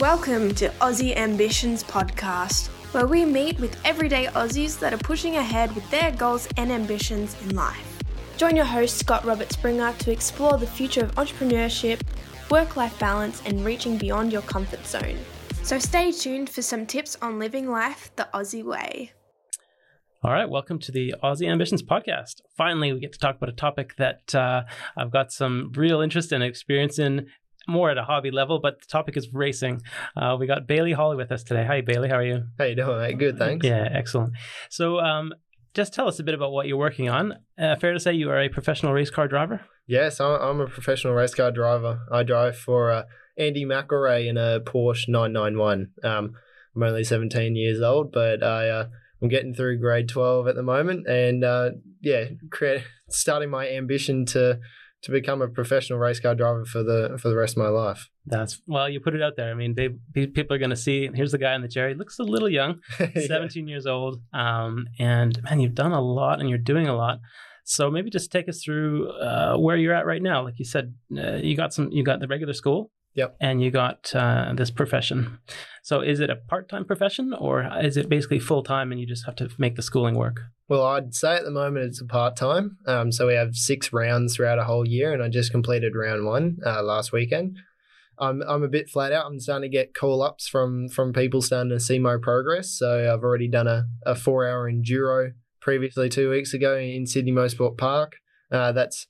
Welcome to Aussie Ambitions Podcast, where we meet with everyday Aussies that are pushing ahead with their goals and ambitions in life. Join your host, Scott Robert Springer, to explore the future of entrepreneurship, work life balance, and reaching beyond your comfort zone. So stay tuned for some tips on living life the Aussie way. All right, welcome to the Aussie Ambitions podcast. Finally, we get to talk about a topic that uh, I've got some real interest and experience in, more at a hobby level, but the topic is racing. Uh, we got Bailey Holly with us today. Hi, Bailey. How are you? How you doing, mate? Good, thanks. Yeah, excellent. So, um, just tell us a bit about what you're working on. Uh, fair to say you are a professional race car driver? Yes, I'm, I'm a professional race car driver. I drive for uh, Andy McElrea in a Porsche 991. Um, I'm only 17 years old, but I, uh, I'm getting through grade 12 at the moment, and uh, yeah, create, starting my ambition to to become a professional race car driver for the for the rest of my life. That's well, you put it out there. I mean, they, people are going to see. Here's the guy in the chair. He looks a little young, yeah. 17 years old. Um, and man, you've done a lot, and you're doing a lot. So maybe just take us through uh, where you're at right now. Like you said, uh, you got some. You got the regular school. Yep. And you got uh, this profession. So is it a part time profession, or is it basically full time, and you just have to make the schooling work? Well, I'd say at the moment it's a part time. Um, so we have six rounds throughout a whole year, and I just completed round one uh, last weekend. I'm I'm a bit flat out. I'm starting to get call ups from from people starting to see my progress. So I've already done a, a four hour enduro previously two weeks ago in Sydney Motorsport Park. Uh, that's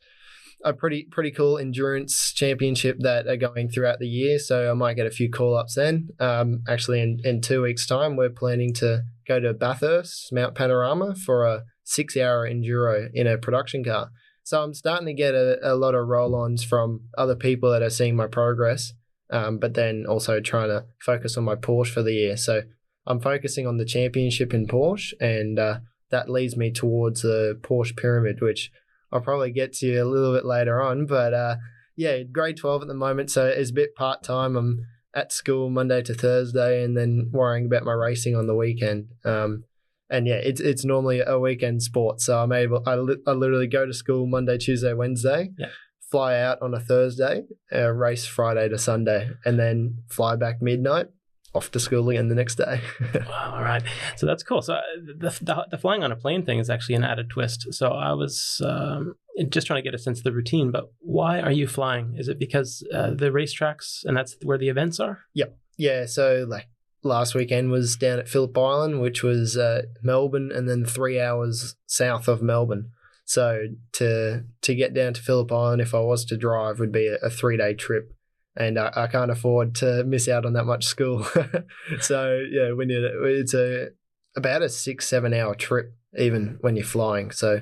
a pretty pretty cool endurance championship that are going throughout the year. So I might get a few call ups then. Um, actually, in, in two weeks' time, we're planning to go to Bathurst, Mount Panorama for a six hour enduro in a production car. So I'm starting to get a, a lot of roll ons from other people that are seeing my progress, um, but then also trying to focus on my Porsche for the year. So I'm focusing on the championship in Porsche, and uh, that leads me towards the Porsche Pyramid, which I'll probably get to you a little bit later on. But uh, yeah, grade 12 at the moment, so it's a bit part time. I'm at school Monday to Thursday, and then worrying about my racing on the weekend. Um, and yeah, it's it's normally a weekend sport, so I'm able. I, li- I literally go to school Monday, Tuesday, Wednesday. Yeah. Fly out on a Thursday, uh, race Friday to Sunday, and then fly back midnight, off to school again the next day. wow, all right. So that's cool. So uh, the, the, the, flying on a plane thing is actually an added twist. So I was um, just trying to get a sense of the routine, but why are you flying? Is it because uh, the racetracks and that's where the events are? Yep. Yeah. So like last weekend was down at Phillip Island, which was uh, Melbourne, and then three hours south of Melbourne. So to to get down to Phillip Island, if I was to drive, would be a, a three day trip and I, I, can't afford to miss out on that much school. so yeah, when you it's a about a six seven hour trip even when you're flying. So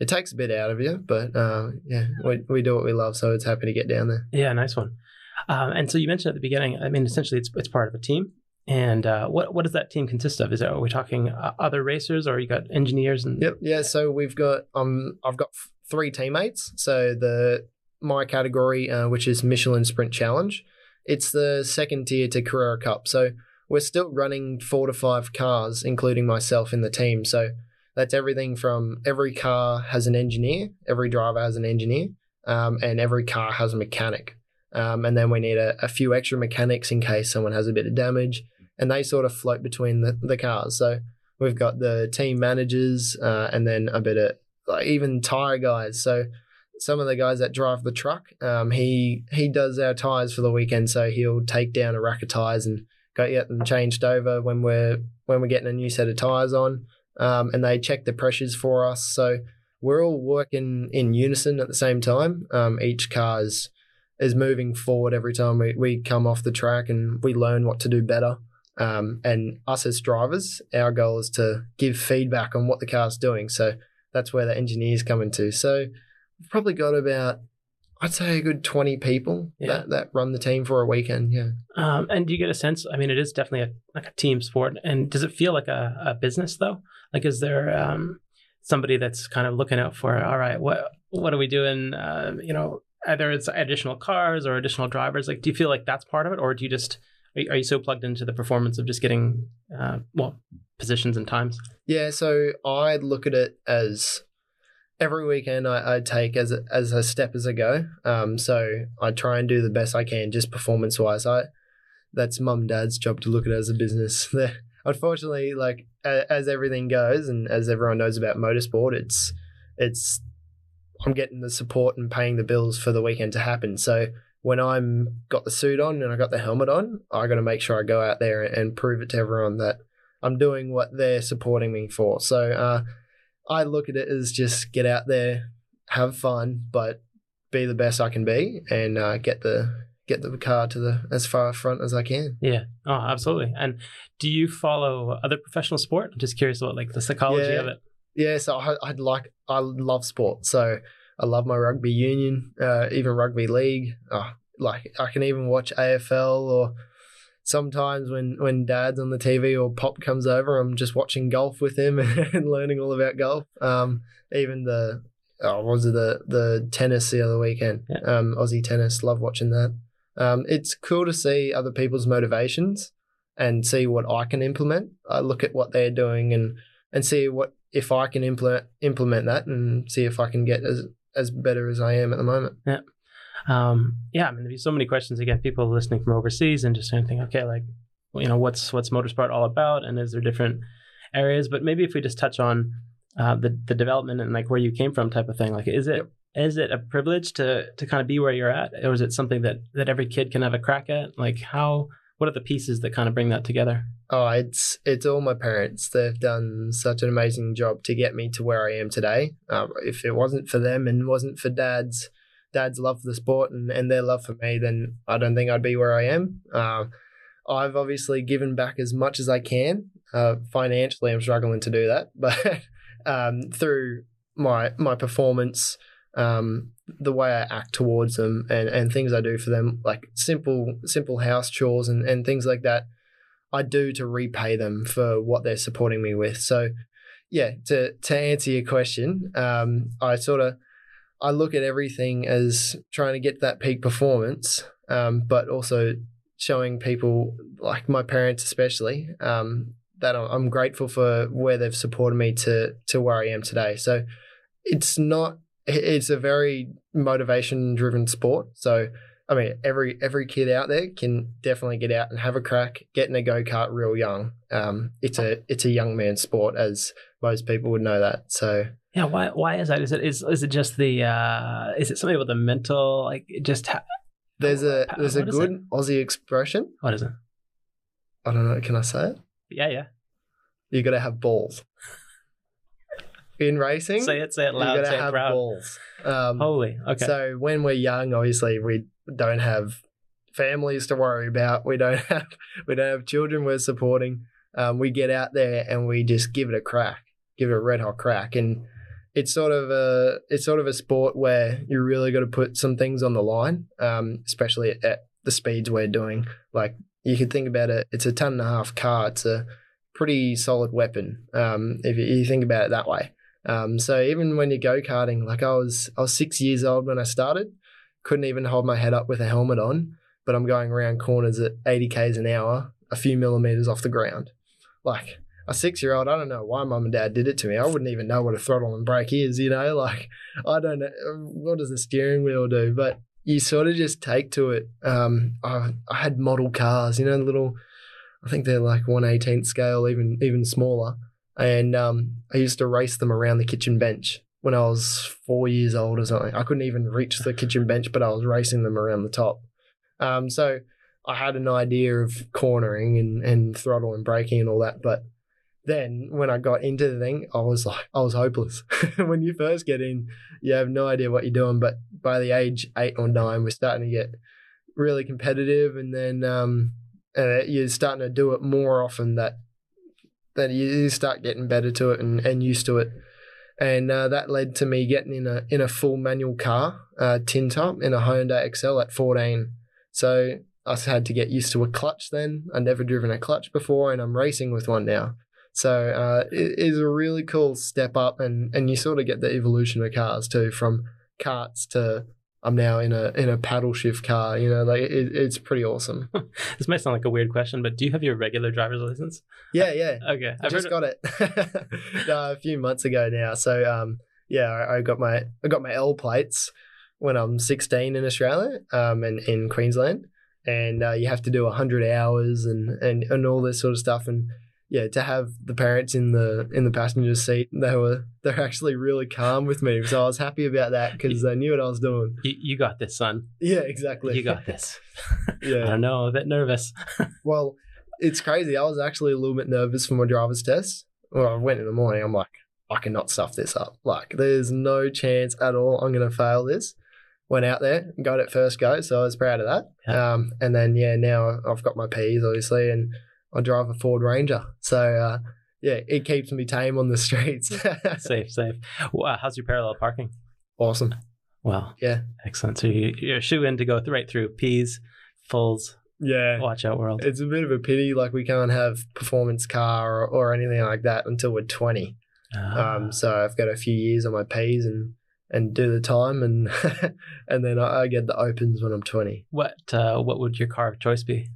it takes a bit out of you, but uh, yeah, we we do what we love, so it's happy to get down there. Yeah, nice one. Um, and so you mentioned at the beginning, I mean, essentially it's it's part of a team. And uh, what what does that team consist of? Is it, are we talking uh, other racers, or you got engineers and? Yep. Yeah. So we've got um I've got three teammates. So the my category, uh, which is Michelin Sprint Challenge. It's the second tier to Carrera Cup. So we're still running four to five cars, including myself in the team. So that's everything from every car has an engineer, every driver has an engineer, um, and every car has a mechanic. Um, and then we need a, a, few extra mechanics in case someone has a bit of damage, and they sort of float between the, the cars. So we've got the team managers, uh, and then a bit of like even tire guys. So some of the guys that drive the truck, um, he he does our tires for the weekend, so he'll take down a rack of tires and go get them changed over when we're when we're getting a new set of tires on, um, and they check the pressures for us. So we're all working in unison at the same time. Um, each car is is moving forward every time we, we come off the track, and we learn what to do better. Um, and us as drivers, our goal is to give feedback on what the car's doing. So that's where the engineers come into. So we've probably got about I'd say a good 20 people yeah. that, that run the team for a weekend. Yeah. Um, and do you get a sense? I mean, it is definitely a, like a team sport. And does it feel like a, a business though? Like, is there um, somebody that's kind of looking out for, all right, what, what are we doing? Uh, you know, either it's additional cars or additional drivers. Like, do you feel like that's part of it? Or do you just, are you so plugged into the performance of just getting, uh, well, positions and times? Yeah. So I look at it as every weekend I, I take as a, as a step as I go. Um, so I try and do the best I can, just performance wise. I that's mum dad's job to look at it as a business. Unfortunately, like a- as everything goes and as everyone knows about motorsport, it's it's I'm getting the support and paying the bills for the weekend to happen. So when I'm got the suit on and I got the helmet on, I got to make sure I go out there and prove it to everyone that I'm doing what they're supporting me for. So uh, I look at it as just get out there, have fun, but be the best I can be, and uh, get the get the car to the as far front as I can. Yeah. Oh, absolutely. And do you follow other professional sport? I'm just curious about like the psychology Yeah. of it. Yeah, so I, I'd like I love sport, so I love my rugby union, uh, even rugby league. Oh, like I can even watch AFL or sometimes when when Dad's on the TV or Pop comes over, I'm just watching golf with him and learning all about golf. Um, even the oh, was it the the tennis the other weekend? Yeah. Um, Aussie tennis, love watching that. Um, it's cool to see other people's motivations and see what I can implement. I look at what they're doing and and see what if I can implement implement that and see if I can get as as better as I am at the moment. Um, yeah, I mean, there be so many questions again. People listening from overseas and just kind of think, okay, like, you know, what's what's motorsport all about, and is there different areas? But maybe if we just touch on uh, the the development and like where you came from, type of thing. Like, is it is Yep. it a privilege to to kind of be where you're at, or is it something that that every kid can have a crack at? Like, how what are the pieces that kind of bring that together? Oh, it's it's all my parents. They've done such an amazing job to get me to where I am today. Um, if it wasn't for them and wasn't for dad's dad's love for the sport and, and their love for me, then I don't think I'd be where I am. Um, I've obviously given back as much as I can. Uh, financially, I'm struggling to do that, but um, through my my performance, um, the way I act towards them, and, and things I do for them, like simple simple house chores and, and things like that, I do to repay them for what they're supporting me with. So, yeah, to to answer your question, um, I sort of I look at everything as trying to get that peak performance, um, but also showing people like my parents, especially, um, that I'm- grateful for where they've supported me to to where I am today. So, it's not. It's a very motivation driven sport. So. I mean, every every kid out there can definitely get out and have a crack, get in a go kart real young. Um, it's a it's a young man's sport, as most people would know that. So Yeah, why why is that? Is it is is it just the uh is it something with the mental like just ha- there's a there's a what is good Aussie expression. what is it? I don't know. Can I say it? Yeah, yeah. You got to have balls in racing. Say it, say it loud, you loud, got say to it have proud. balls. Um, Holy, okay. So when we're young, obviously we don't have families to worry about. We don't have we don't have children we're supporting. Um, we get out there and we just give it a crack, give it a red hot crack, and it's sort of a it's sort of a sport where you really got to put some things on the line, um, especially at, the speeds we're doing. Like you could think about it, it's a ton and a half car. It's a pretty solid weapon um, if you, you think about it that way. Um, so even when you go karting, like I was, I was six years old when I started, couldn't even hold my head up with a helmet on, but I'm going around corners at 80 k's an hour, a few millimeters off the ground. Like a six year old, I don't know why mum and dad did it to me. I wouldn't even know what a throttle and brake is, you know. Like I don't know what does the steering wheel do, but you sort of just take to it. Um, I, I had model cars, you know, little. I think they're like one eighteenth scale, even even smaller and um, I used to race them around the kitchen bench when I was four years old or something. I couldn't even reach the kitchen bench, but I was racing them around the top. Um, so I had an idea of cornering and, and throttle and braking and all that. But then when I got into the thing, I was like, I was hopeless. when you first get in, you have no idea what you're doing. But by the age eight or nine, we're starting to get really competitive, and then um, uh, you're starting to do it more often. That that you start getting better to it and, and used to it. And uh, that led to me getting in a in a full manual car, uh, tin top, in a Hyundai Excel at 14. So I had to get used to a clutch then. I'd never driven a clutch before, and I'm racing with one now. So uh, it is a really cool step up, and, and you sort of get the evolution of cars too, from karts to I'm now in a in a paddle shift car. You know, like it, it's pretty awesome. this may sound like a weird question, but do you have your regular driver's license? Yeah, yeah. Okay, I I've just got it no, a few months ago now. So um, yeah, I, I got my I got my L plates when I'm 16 in Australia um, and in Queensland, and uh, you have to do hundred hours and, and and all this sort of stuff. And yeah, to have the parents in the in the passenger seat, they were they're actually really calm with me, so I was happy about that because they knew what I was doing. You, you got this, son. Yeah, exactly. You got this. I yeah. don't know, a bit nervous. Well, it's crazy. I was actually a little bit nervous for my driver's test. Well, I went in the morning. I'm like, I cannot stuff this up. Like, there's no chance at all I'm going to fail this. Went out there, got it first go, so I was proud of that. Yeah. Um, and then yeah, now I've got my P's obviously, and I drive a Ford Ranger. So uh, yeah, it keeps me tame on the streets. safe, safe. Wow, how's your parallel parking? awesome. Well, Yeah. excellent. So you, you're shoe in to go th- right through P's, fulls, Yeah. watch out world. It's a bit of a pity, like we can't have performance car or, or anything like that until we're 20. Ah, Um, so I've got a few years on my P's and and do the time and and then I, I get the opens when I'm 20. what uh, what would your car of choice be?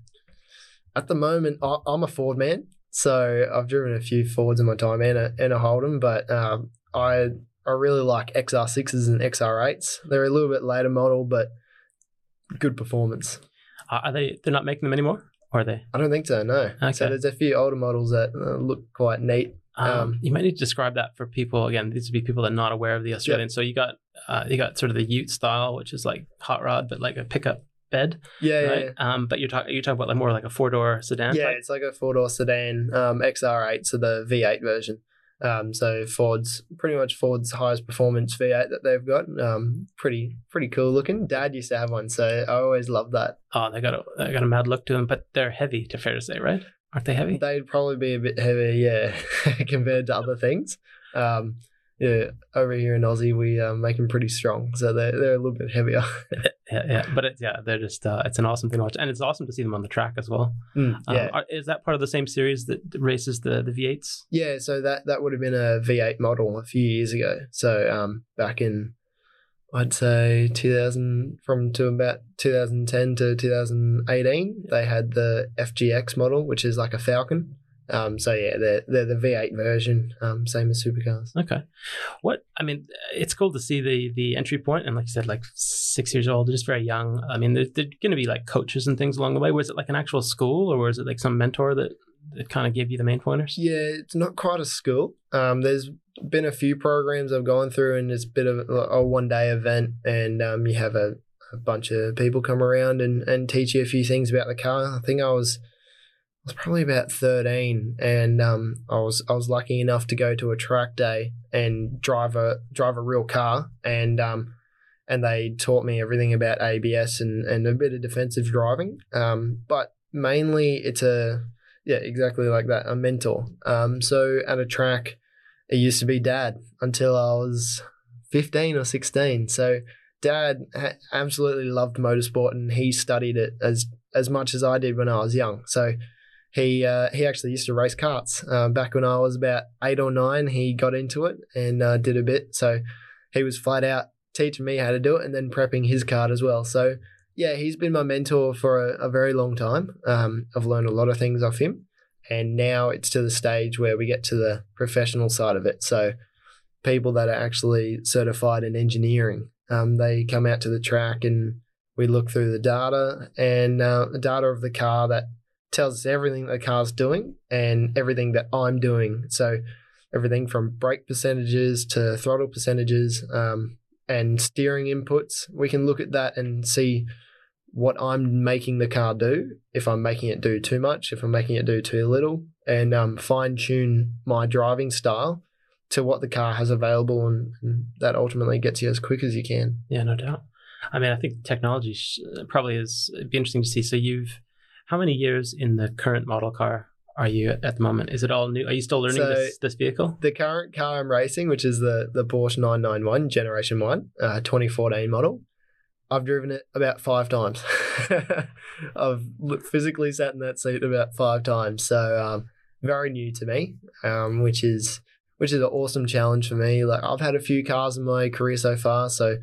At the moment, I, I'm a Ford man, so I've driven a few Fords in my time and a, and a Holden, but um, I I really like XR6s and XR8s. They're a little bit later model, but good performance. Are they? They're not making them anymore, or are they? I don't think so, no. Okay. So there's a few older models that uh, look quite neat. Um, Um, you might need to describe that for people. Again, these would be people that are not aware of the Australian. So you got uh, you got sort of the Ute style, which is like hot rod, but like a pickup bed, Yeah, yeah, right? yeah. Um, but you're talking you're talking about like more like a four door sedan. Yeah, type? it's like a four door sedan, um, XR8, so the V8 version. Um, so Ford's pretty much Ford's highest performance V8 that they've got. Um, pretty pretty cool looking. Dad used to have one, so I always loved that. Oh, they got a they got a mad look to them, but they're heavy. To fair to say, right? Aren't they heavy? They'd probably be a bit heavier, yeah, compared to other things. Um, yeah, over here in Aussie, we um, make them pretty strong, so they're they're a little bit heavier. Yeah, yeah. But it's yeah, they're just uh, it's an awesome thing to watch, and it's awesome to see them on the track as well. Mm, Um, yeah, are, is that part of the same series that races the the V8s? Yeah, so that that would have been a V8 model a few years ago. So um, back in I'd say 2000 from to about 2010 to 2018, they had the FGX model, which is like a Falcon. Um, so yeah, they're they're the V8 version, um, same as supercars. Okay. What I mean, it's cool to see the the entry point, and like you said, like six years old, they're just very young. I mean, they're, they're going to be like coaches and things along the way. Was it like an actual school, or was it like some mentor that that kind of gave you the main pointers? Yeah, it's not quite a school. Um, there's been a few programs I've gone through, and it's a bit of a, one day event, and um, you have a, a bunch of people come around and, and teach you a few things about the car. I think I was was probably about thirteen, and um, I was I was lucky enough to go to a track day and drive a drive a real car, and um, and they taught me everything about ABS and, and a bit of defensive driving. Um, but mainly it's a yeah, exactly like that. A mentor. Um, so at a track, it used to be dad until I was 15 or 16. So dad absolutely loved motorsport and he studied it as, as much as I did when I was young. So he, uh, he actually used to race karts. Uh, back when I was about eight or nine, he got into it and uh, did a bit. So he was flat out teaching me how to do it and then prepping his kart as well. So yeah, he's been my mentor for a, a very long time. Um, I've learned a lot of things off him, and now it's to the stage where we get to the professional side of it. So, people that are actually certified in engineering, um, they come out to the track and we look through the data and uh, the data of the car that tells us everything the car's doing and everything that I'm doing. So, everything from brake percentages to throttle percentages um, and steering inputs, we can look at that and see what I'm making the car do, if I'm making it do too much, if I'm making it do too little, and um, fine tune my driving style to what the car has available, and, and that ultimately gets you as quick as you can. Yeah, no doubt. I mean, I think technology probably is it'd be interesting to see. So you've how many years in the current model car are you at, the moment? Is it all new? Are you still learning So- this this vehicle? The current car I'm racing, which is the the Porsche 991 Generation One, uh, 2014 model, I've driven it about five times. I've physically sat in that seat about five times, so um, very new to me, um, which is which is an awesome challenge for me. Like I've had a few cars in my career so far, so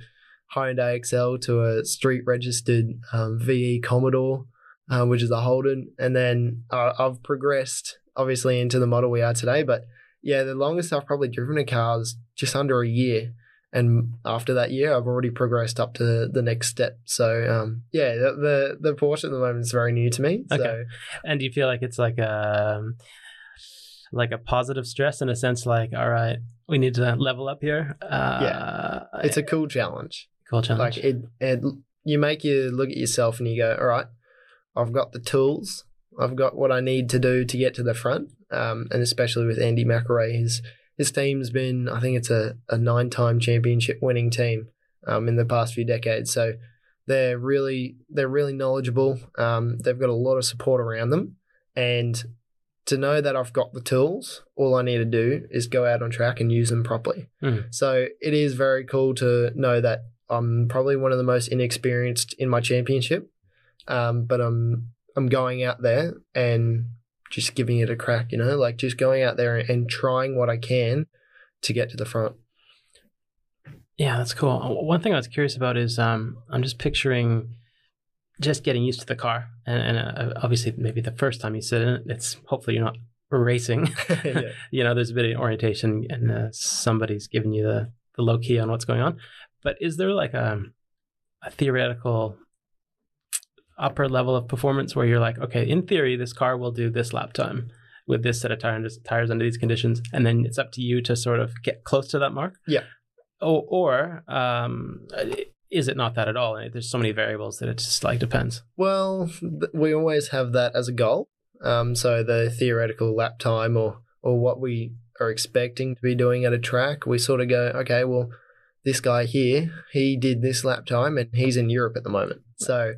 Hyundai Excel to a street registered um, VE Commodore, uh, which is a Holden, and then uh, I've progressed obviously into the model we are today. But yeah, the longest I've probably driven a car is just under a year, and after that year, I've already progressed up to the next step. So um, yeah, the, the the Porsche at the moment is very new to me. Okay. So And do you feel like it's like a like a positive stress in a sense, like all right, we need to level up here. Uh, Yeah. it's a cool challenge. cool challenge. Like it, it, you make you look at yourself and you go, all right, I've got the tools. I've got what I need to do to get to the front. Um, and especially with Andy McElrea, his his team's been, I think it's a, a nine time championship winning team um, in the past few decades. So they're really they're really knowledgeable. Um, they've got a lot of support around them, and to know that I've got the tools, all I need to do is go out on track and use them properly. Mm. So it is very cool to know that I'm probably one of the most inexperienced in my championship, um, but I'm I'm going out there and just giving it a crack. You know, like just going out there and trying what I can to get to the front. Yeah, that's cool. Uh, One thing I was curious about is um, I'm just picturing just getting used to the car, and, and uh, obviously maybe the first time you sit in it, it's hopefully you're not racing. Yeah. you know, there's a bit of orientation, and uh, somebody's giving you the the low key on what's going on. But is there like a a theoretical upper level of performance where you're like, okay, in theory, this car will do this lap time with this set of tires, tires under these conditions, and then it's up to you to sort of get close to that mark. Yeah. Or, or um, is it not that at all? There's so many variables that it just like depends. Well, we always have that as a goal. Um, so the theoretical lap time or or what we are expecting to be doing at a track, we sort of go, okay, well, this guy here, he did this lap time and he's in Europe at the moment. So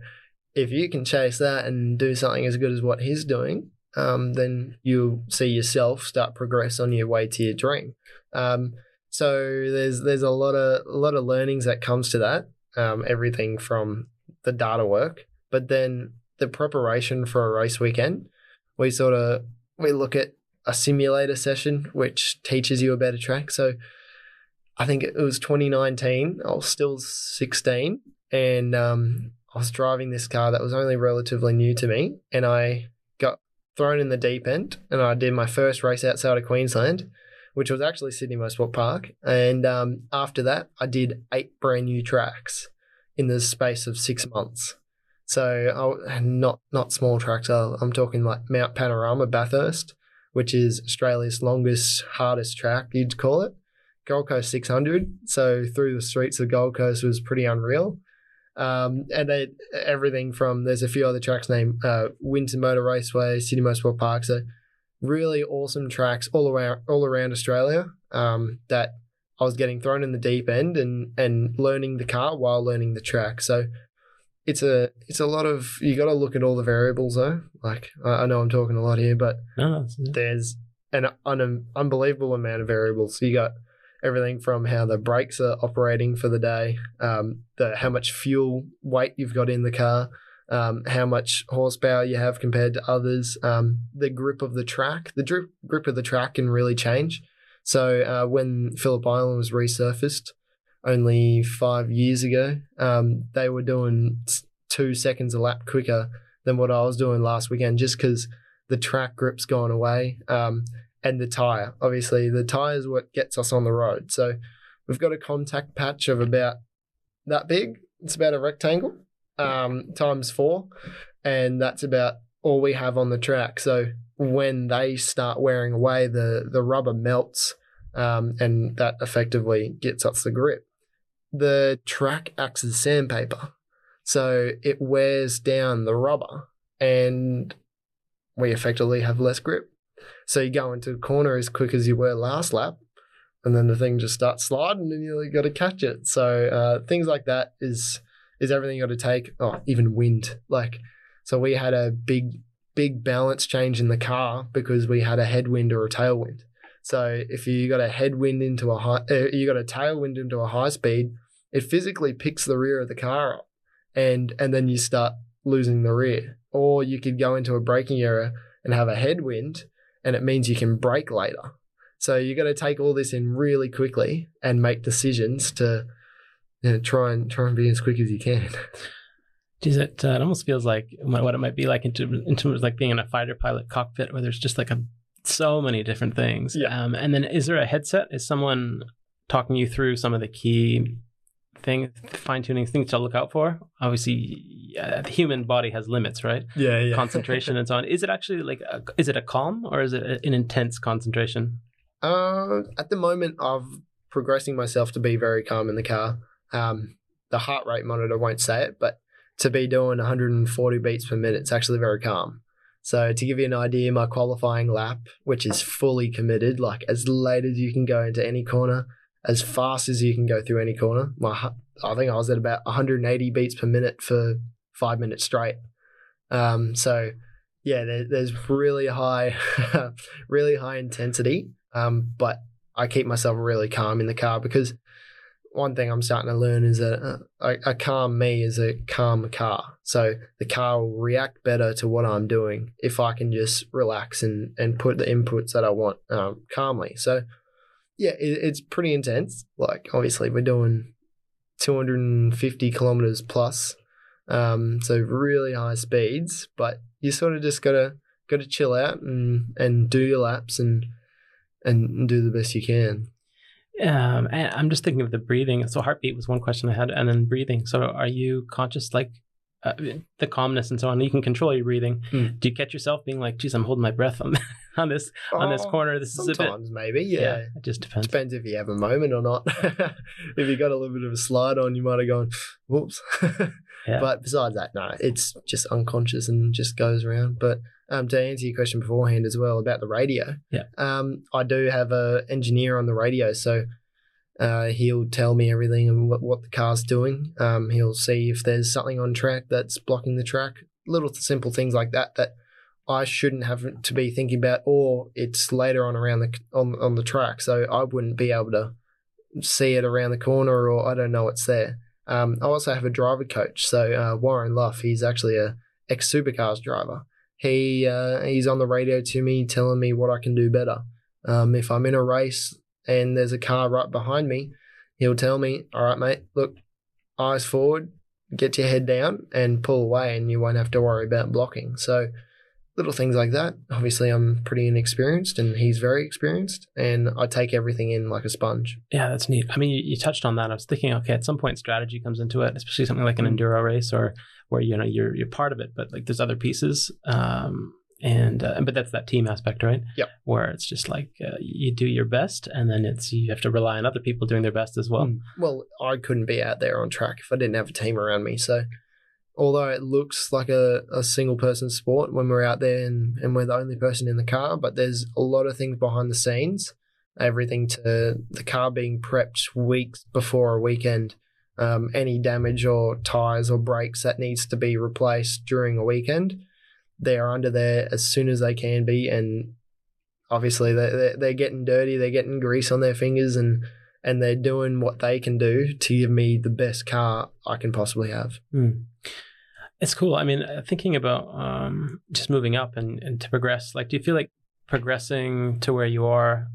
if you can chase that and do something as good as what he's doing, um, then you'll see yourself start progress on your way to your dream. Um, so there's there's a lot of a lot of learnings that comes to that. Um, everything from the data work, but then the preparation for a race weekend. We sort of we look at a simulator session which teaches you a track. So I think it was 2019. I was still 16, and um, I was driving this car that was only relatively new to me, and I got thrown in the deep end, and I did my first race outside of Queensland, which was actually Sydney Motorsport Park. And um, after that, I did eight brand new tracks in the space of six months. So I, not not small tracks. I'm talking like Mount Panorama, Bathurst, which is Australia's longest, hardest track, you'd call it. Gold Coast 600. So through the streets of Gold Coast was pretty unreal. Um, and they, everything from there's a few other tracks named uh, Motor Raceway, City Motorsport Park. So really awesome tracks all around all around Australia. Um, that I was getting thrown in the deep end and and learning the car while learning the track. So it's a it's a lot of you got to look at all the variables though. Like I, I know I'm talking a lot here, but No, there's an, an unbelievable amount of variables. You got everything from how the brakes are operating for the day, um, the how much fuel weight you've got in the car, um, how much horsepower you have compared to others, um, the grip of the track. The drip, grip of the track can really change. So uh, when Phillip Island was resurfaced only five years ago, um, they were doing two seconds a lap quicker than what I was doing last weekend, just because the track grip's gone away. Um, and the tire. Obviously, the tire is what gets us on the road. So we've got a contact patch of about that big. It's about a rectangle um, times four, and that's about all we have on the track. So when they start wearing away, the the rubber melts, um, and that effectively gets us the grip. The track acts as sandpaper, so it wears down the rubber, and we effectively have less grip. So you go into a corner as quick as you were last lap, and then the thing just starts sliding, and you got to catch it. So uh, things like that is is everything you got to take. Oh, even wind. Like so, we had a big big balance change in the car because we had a headwind or a tailwind. So if you got a headwind into a high, uh, you got a tailwind into a high speed, it physically picks the rear of the car up, and and then you start losing the rear. Or you could go into a braking error and have a headwind and it means you can brake later. So you've got to take all this in really quickly and make decisions to you know, try and try and be as quick as you can. Geez, it, uh, it almost feels like what it might be like in terms of like being in a fighter pilot cockpit where there's just like a so many different things. Yeah. Um, and then is there a headset? Is someone talking you through some of the key thing fine tuning things to look out for. Obviously, uh, the human body has limits, right? Yeah, yeah. Concentration and so on. Is it actually like a, is it a calm or is it an intense concentration? Uh, at the moment, I'm progressing myself to be very calm in the car. Um, the heart rate monitor won't say it, but to be doing 140 beats per minute, it's actually very calm. So to give you an idea, my qualifying lap, which is fully committed, like as late as you can go into any corner, as fast as you can go through any corner. My, I think I was at about 180 beats per minute for five minutes straight. Um, so yeah, there, there's really high, really high intensity. Um, but I keep myself really calm in the car because one thing I'm starting to learn is that a, a, calm me is a calm car. So the car will react better to what I'm doing if I can just relax and, and put the inputs that I want um, calmly. So yeah, it, it's pretty intense. Like obviously we're doing 250 kilometers plus, um, so really high speeds. But you sort of just gotta gotta chill out and and do your laps and and do the best you can. Um, I'm just thinking of the breathing. So heartbeat was one question I had, and then breathing. So are you conscious, like uh, the calmness and so on? You can control your breathing. Mm. Do you catch yourself being like, "Geez, I'm holding my breath on on this on this oh, corner"? This is a bit. maybe, yeah. yeah. It just depends. Depends if you have a moment or not. if you got a little bit of a slide on, you might have gone, "Whoops." yeah. But besides that, no, it's just unconscious and just goes around. But um, to answer your question beforehand as well about the radio, yeah, um, I do have a engineer on the radio, so uh, he'll tell me everything and what, what the car's doing. Um, he'll see if there's something on track that's blocking the track. Little simple things like that that I shouldn't have to be thinking about, or it's later on around the on on the track, so I wouldn't be able to see it around the corner, or I don't know it's there. Um, I also have a driver coach, so uh, Warren Luff. He's actually a ex supercars driver he uh, he's on the radio to me telling me what I can do better. Um, if I'm in a race and there's a car right behind me, he'll tell me, "All right, mate, look, eyes forward, get your head down, and pull away, and you won't have to worry about blocking." So little things like that. Obviously, I'm pretty inexperienced, and he's very experienced, and I take everything in like a sponge. Yeah, that's neat. I mean, you, you touched on that. I was thinking, okay, at some point, strategy comes into it, especially something like an mm. enduro race or where you know you're you're part of it, but like there's other pieces. Um, and uh, but that's that team aspect, right? Yep. Where it's just like uh, you do your best, and then it's you have to rely on other people doing their best as well. Mm. Well, I couldn't be out there on track if I didn't have a team around me. So, although it looks like a, a single person sport when we're out there and, and we're the only person in the car, but there's a lot of things behind the scenes. Everything to the car being prepped weeks before a weekend um, any damage or tires or brakes that needs to be replaced during a weekend. They are under there as soon as they can be, and obviously they're, they're getting dirty, they're getting grease on their fingers, and and they're doing what they can do to give me the best car I can possibly have. Mm. It's cool. I mean, uh, thinking about um, just moving up and, and to progress, like, do you feel like progressing to where you are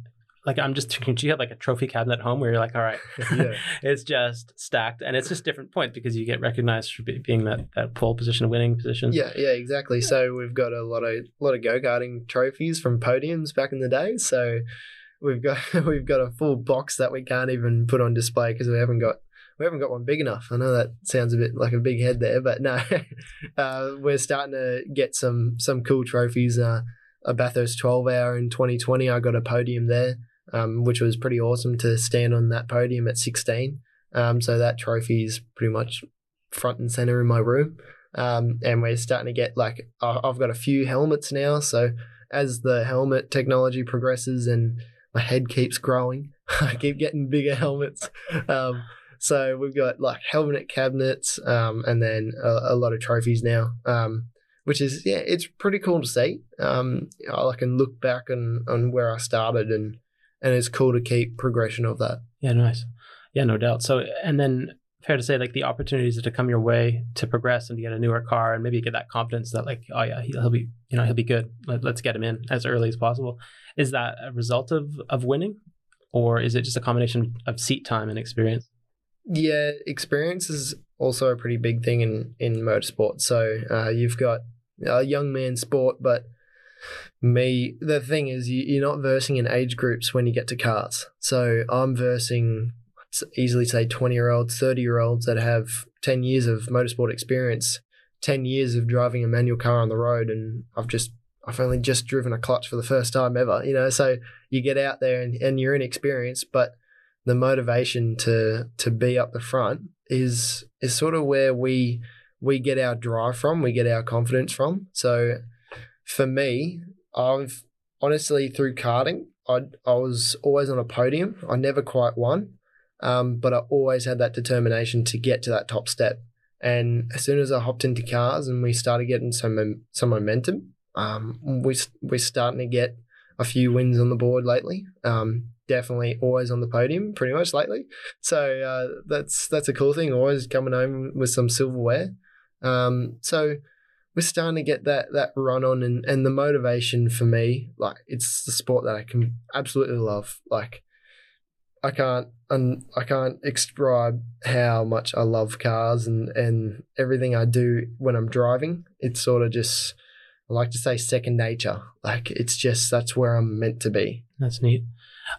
like I'm just thinking, do you have like a trophy cabinet at home where you're like, all right, yeah. it's just stacked, and it's just different points because you get recognized for being that that pole position, winning position. Yeah, yeah, exactly. So we've got a lot of lot of go karting trophies from podiums back in the day. So we've got we've got a full box that we can't even put on display because we haven't got we haven't got one big enough. I know that sounds a bit like a big head there, but no, uh, we're starting to get some some cool trophies. Uh, a Bathurst 12 hour in 2020, I got a podium there um, which was pretty awesome to stand on that podium at 16. Um, so that trophy is pretty much front and center in my room. Um, and we're starting to get like, I've got a few helmets now. So as the helmet technology progresses and my head keeps growing, I keep getting bigger helmets. Um, so we've got like helmet cabinets um, and then a, a, lot of trophies now. Um, which is yeah, it's pretty cool to see. Um, I can look back on, on where I started and and it's cool to keep progression of that. Yeah, nice. Yeah, no doubt. So, and then fair to say, like the opportunities to come your way to progress and to get a newer car and maybe get that confidence that like, oh yeah, he'll be, you know, he'll be good. Let, us get him in as early as possible. Is that a result of of winning, or is it just a combination of seat time and experience? Yeah, experience is also a pretty big thing in in motorsport. So uh, you've got a young man sport, but me, the thing is, you, you're not versing in age groups when you get to cars. So I'm versing easily say 20 year olds, 30 year olds that have 10 years of motorsport experience, 10 years of driving a manual car on the road. And I've just, I've only just driven a clutch for the first time ever, you know. So you get out there and, and you're inexperienced, but the motivation to to be up the front is is sort of where we we get our drive from, we get our confidence from. So for me, I've honestly through karting, I I was always on a podium. I never quite won, um, but I always had that determination to get to that top step. And as soon as I hopped into cars and we started getting some some momentum, um, we we're starting to get a few wins on the board lately. Um, definitely always on the podium, pretty much lately. So uh, that's that's a cool thing. Always coming home with some silverware. Um, so we're starting to get that that run on and, and the motivation for me like it's the sport that i can absolutely love. Like i can't and i can't describe how much i love cars and and everything i do when i'm driving. It's sort of just i like to say second nature. Like it's just that's where i'm meant to be. That's neat.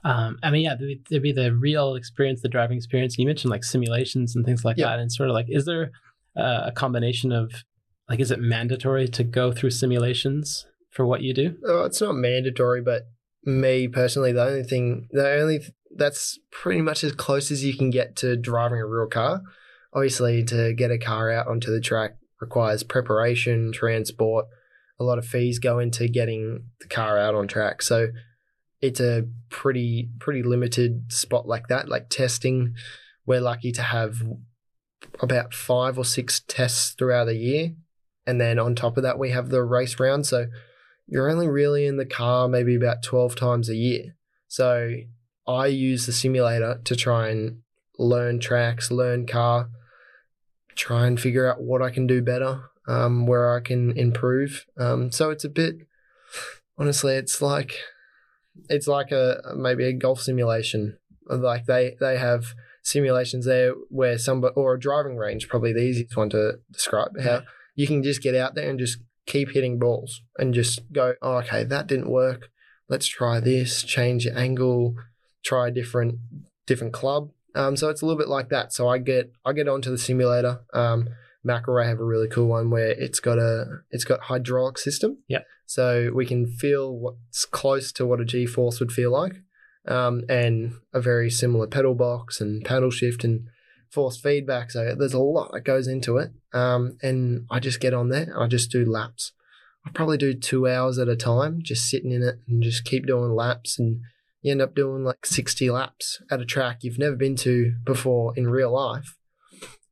Um, I mean, yeah, there'd be, there'd be, the real experience, the driving experience. You mentioned like simulations and things like yeah. that, and sort of like, is there uh, a combination of like is it mandatory to go through simulations for what you do? Oh, it's not mandatory but me personally the only thing the only that's pretty much as close as you can get to driving a real car. Obviously to get a car out onto the track requires preparation transport. A lot of fees go into getting the car out on track. So it's a pretty pretty limited spot like that like testing. We're lucky to have about five or six tests throughout the year and then on top of that, we have the race round. So you're only really in the car maybe about 12 times a year. So I use the simulator to try and learn tracks, learn car, try and figure out what I can do better, um, where I can improve. Um, so it's a bit, honestly, it's like, it's like a maybe a golf simulation. Like they they have simulations there where somebody or a driving range, probably the easiest one to describe how you can just get out there and just keep hitting balls and just go, oh, okay, that didn't work. Let's try this, change the angle, try a different different club. Um, so it's a little bit like that. So I get I get onto the simulator. Um, McElrea have a really cool one where it's got a it's got hydraulic system. Yeah. So we can feel what's close to what a G force would feel like, um, and a very similar pedal box and paddle shift and force feedback. So there's a lot that goes into it. Um, and I just get on there. And I just do laps. I probably do two hours at a time, just sitting in it and just keep doing laps. And you end up doing like 60 laps at a track you've never been to before in real life.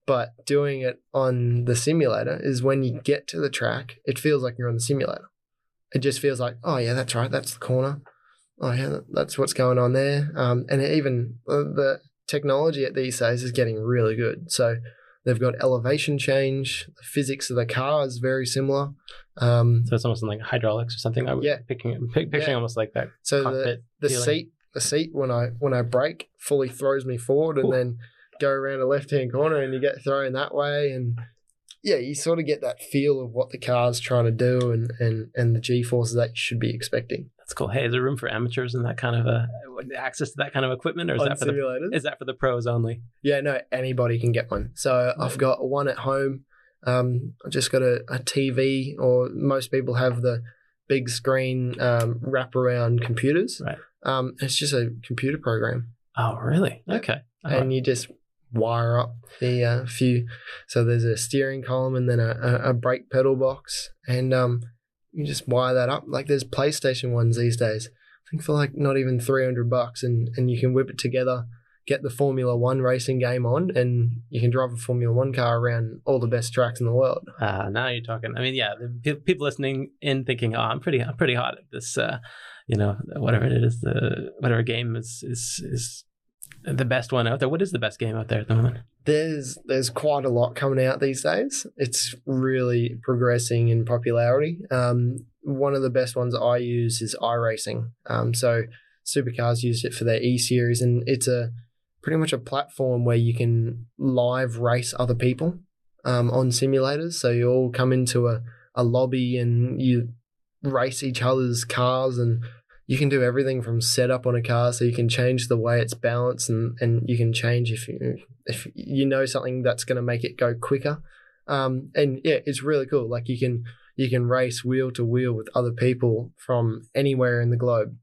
But doing it on the simulator is when you get to the track, it feels like you're on the simulator. It just feels like, oh, yeah, that's right. That's the corner. Oh, yeah, that's what's going on there. Um, and even the technology at these days is getting really good. So they've got elevation change. The physics of the car is very similar. Um, so it's almost like hydraulics or something. I was yeah. picking, picturing yeah. almost like that. So the, the seat, the seat when I when I brake fully throws me forward and Ooh. then go around a left hand corner and you get thrown that way and yeah, you sort of get that feel of what the car's trying to do and and and the G forces that you should be expecting. That's cool. Hey, is there room for amateurs and that kind of a access to that kind of equipment, or is that for simulators? the is that for the pros only? Yeah, no, anybody can get one. So I've got one at home. Um, I just got a, a TV, or most people have the big screen um, wraparound computers. Right. Um, it's just a computer program. Oh, really? Okay. All and right. you just wire up the uh, few. So there's a steering column and then a, a, brake pedal box, and um, you just wire that up. Like there's PlayStation ones these days. I think for like not even three hundred bucks, and and you can whip it together, get the Formula One racing game on, and you can drive a Formula One car around all the best tracks in the world. Uh, now you're talking. I mean, yeah, people listening in thinking, oh, I'm pretty, I'm pretty hot at this. Uh, you know, whatever it is, the whatever game is is is the best one out there. What is the best game out there at the moment? there's there's quite a lot coming out these days. It's really progressing in popularity. Um, one of the best ones I use is iRacing. Um, so Supercars used it for their E series, and it's a pretty much a platform where you can live race other people um, on simulators. So you all come into a, a lobby and you race each other's cars and you can do everything from setup on a car so you can change the way it's balanced and, and you can change if you if you know something that's going to make it go quicker. Um, and yeah it's really cool. Like you can you can race wheel to wheel with other people from anywhere in the globe.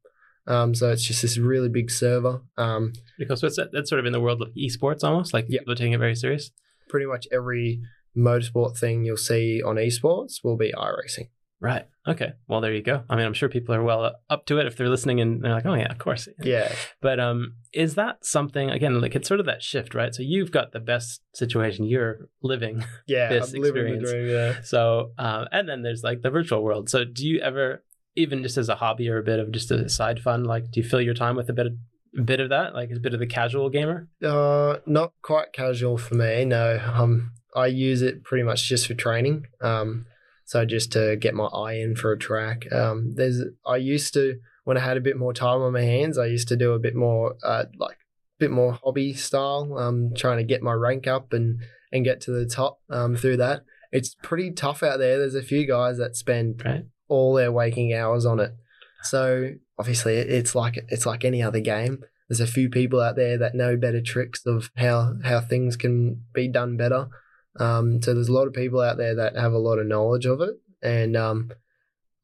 Um, so it's just this really big server. Um, because it's that's sort of in the world of esports almost like Yeah. people are taking it very serious? Pretty much every motorsport thing you'll see on esports will be iRacing right okay well there you go i mean i'm sure people are well up to it if they're listening and they're like oh yeah of course yeah But um, is that something again? Like it's sort of that shift, right? So you've got the best situation. You're living. yeah This I'm experience. dream yeah So um, and then there's like the virtual world. So do you ever, even just as a hobby or a bit of just a side fun, like do you fill your time with a bit of a bit of that, like a bit of the casual gamer? Uh, not quite casual for me. No, um, I use it pretty much just for training. Um, so just to get my eye in for a track. Um, there's I used to when I had a bit more time on my hands, I used to do a bit more uh like bit more hobby style. Um, trying to get my rank up and and get to the top. Um, through that. It's pretty tough out there. There's a few guys that spend Right. all their waking hours on it. So obviously, it's like it's like any other game. There's a few people out there that know better tricks of how how things can be done better. Um, so there's a lot of people out there that have a lot of knowledge of it, and um,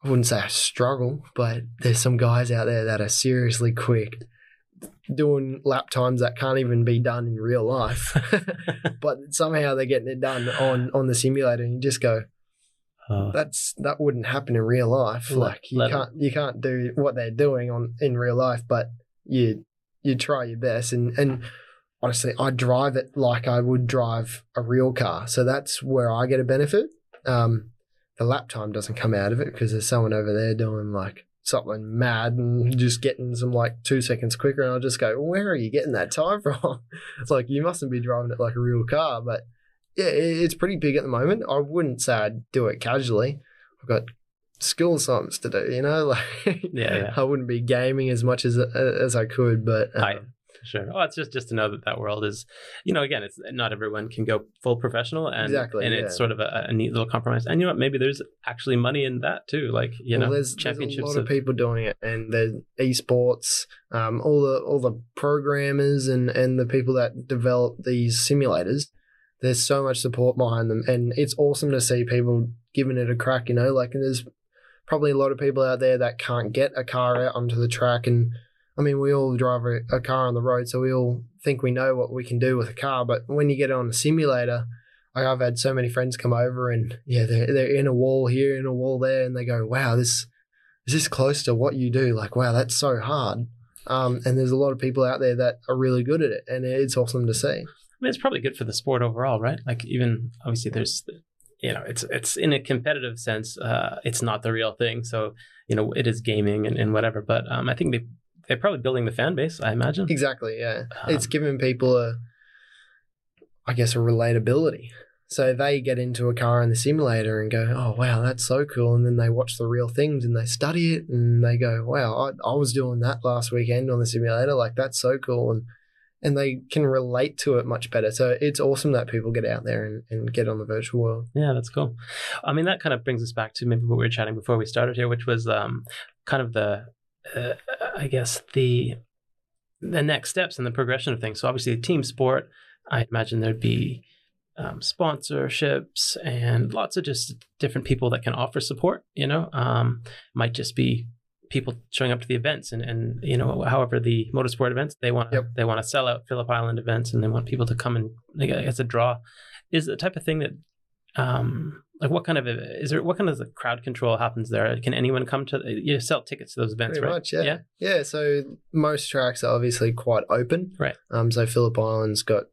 I wouldn't say I struggle, but there's some guys out there that are seriously quick, doing lap times that can't even be done in real life, but somehow they're getting it done on on the simulator, and you just go, Uh, that's that wouldn't happen in real life. Let- like you can't you can't do what they're doing on in real life, but you you try your best. And and honestly, I drive it like I would drive a real car, so that's where I get a benefit. Um, the lap time doesn't come out of it because there's someone over there doing like something mad and just getting some like two seconds quicker, and I'll just go, where are you getting that time from? it's like you mustn't be driving it like a real car, but yeah, it's pretty big at the moment. I wouldn't say I'd do it casually. I've got school assignments to do, you know. Like, Yeah, yeah. I wouldn't be gaming as much as as I could, but um, I- Sure. Oh, it's just just to know that that world is, you know, again, it's not everyone can go full professional, and Exactly, and yeah. it's sort of a, a neat little compromise. And you know what? Maybe there's actually money in that too. Like you well, know, there's, there's a championships lot of people doing it, and there's esports, um, all the all the programmers and and the people that develop these simulators. There's so much support behind them, and it's awesome to see people giving it a crack. You know, like there's probably a lot of people out there that can't get a car out onto the track, and I mean, we all drive a, a car on the road, so we all think we know what we can do with a car. But when you get on a simulator, like I've had so many friends come over and yeah, they're they're in a wall here, in a wall there, and they go, "Wow, this is this close to what you do?" Like, wow, that's so hard. Um, and there's a lot of people out there that are really good at it, and it's awesome to see. I mean, it's probably good for the sport overall, right? Like even obviously there's, you know, it's it's in a competitive sense, uh, it's not the real thing. So you know, it is gaming and, and whatever. But um, I think they they're probably building the fan base. I imagine. Exactly, yeah. Um, it's giving people a, I guess, a relatability. So they get into a car in the simulator and go, "Oh wow, that's so cool!" And then they watch the real things and they study it and they go, "Wow, I, I was doing that last weekend on the simulator. Like that's so cool!" And and they can relate to it much better. So it's awesome that people get out there and, and get on the virtual world. Yeah, that's cool. I mean, that kind of brings us back to maybe what we were chatting before we started here, which was um, kind of the, uh, I guess the the next steps in the progression of things. So obviously, a team sport. I imagine there'd be um, sponsorships and lots of just different people that can offer support. You know, um, might just be people showing up to the events and, and you know however the motorsport events they want Yep. they want to sell out Phillip Island events and they want people to come and like, it's a draw is the type of thing that um like what kind of is there what kind of crowd control happens there can anyone come to you sell tickets to those events Pretty right much, yeah. yeah yeah. So most tracks are obviously quite open. Right. Um. So Phillip Island's got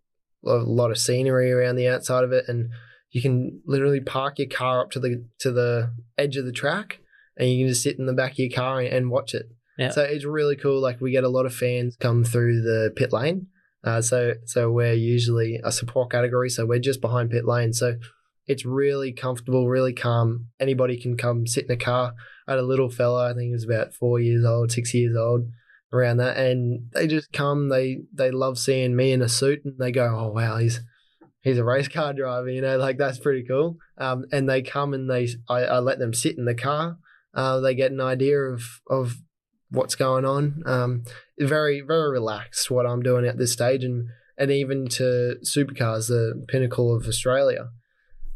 a lot of scenery around the outside of it, and you can literally park your car up to the to the edge of the track, and you can just sit in the back of your car and, and watch it. Yeah. So it's really cool. Like we get a lot of fans come through the pit lane. Uh, so so we're usually a support category, so we're just behind pit lane. So it's really comfortable, really calm. Anybody can come sit in a car. I had a little fella, I think he was about four years old, six years old, around that, and they just come. They they love seeing me in a suit, and they go, "Oh wow, he's he's a race car driver," you know, like that's pretty cool. Um, and they come and they I, I let them sit in the car. Uh, they get an idea of of what's going on. Um, very very relaxed what I'm doing at this stage, and and even to supercars, the pinnacle of Australia,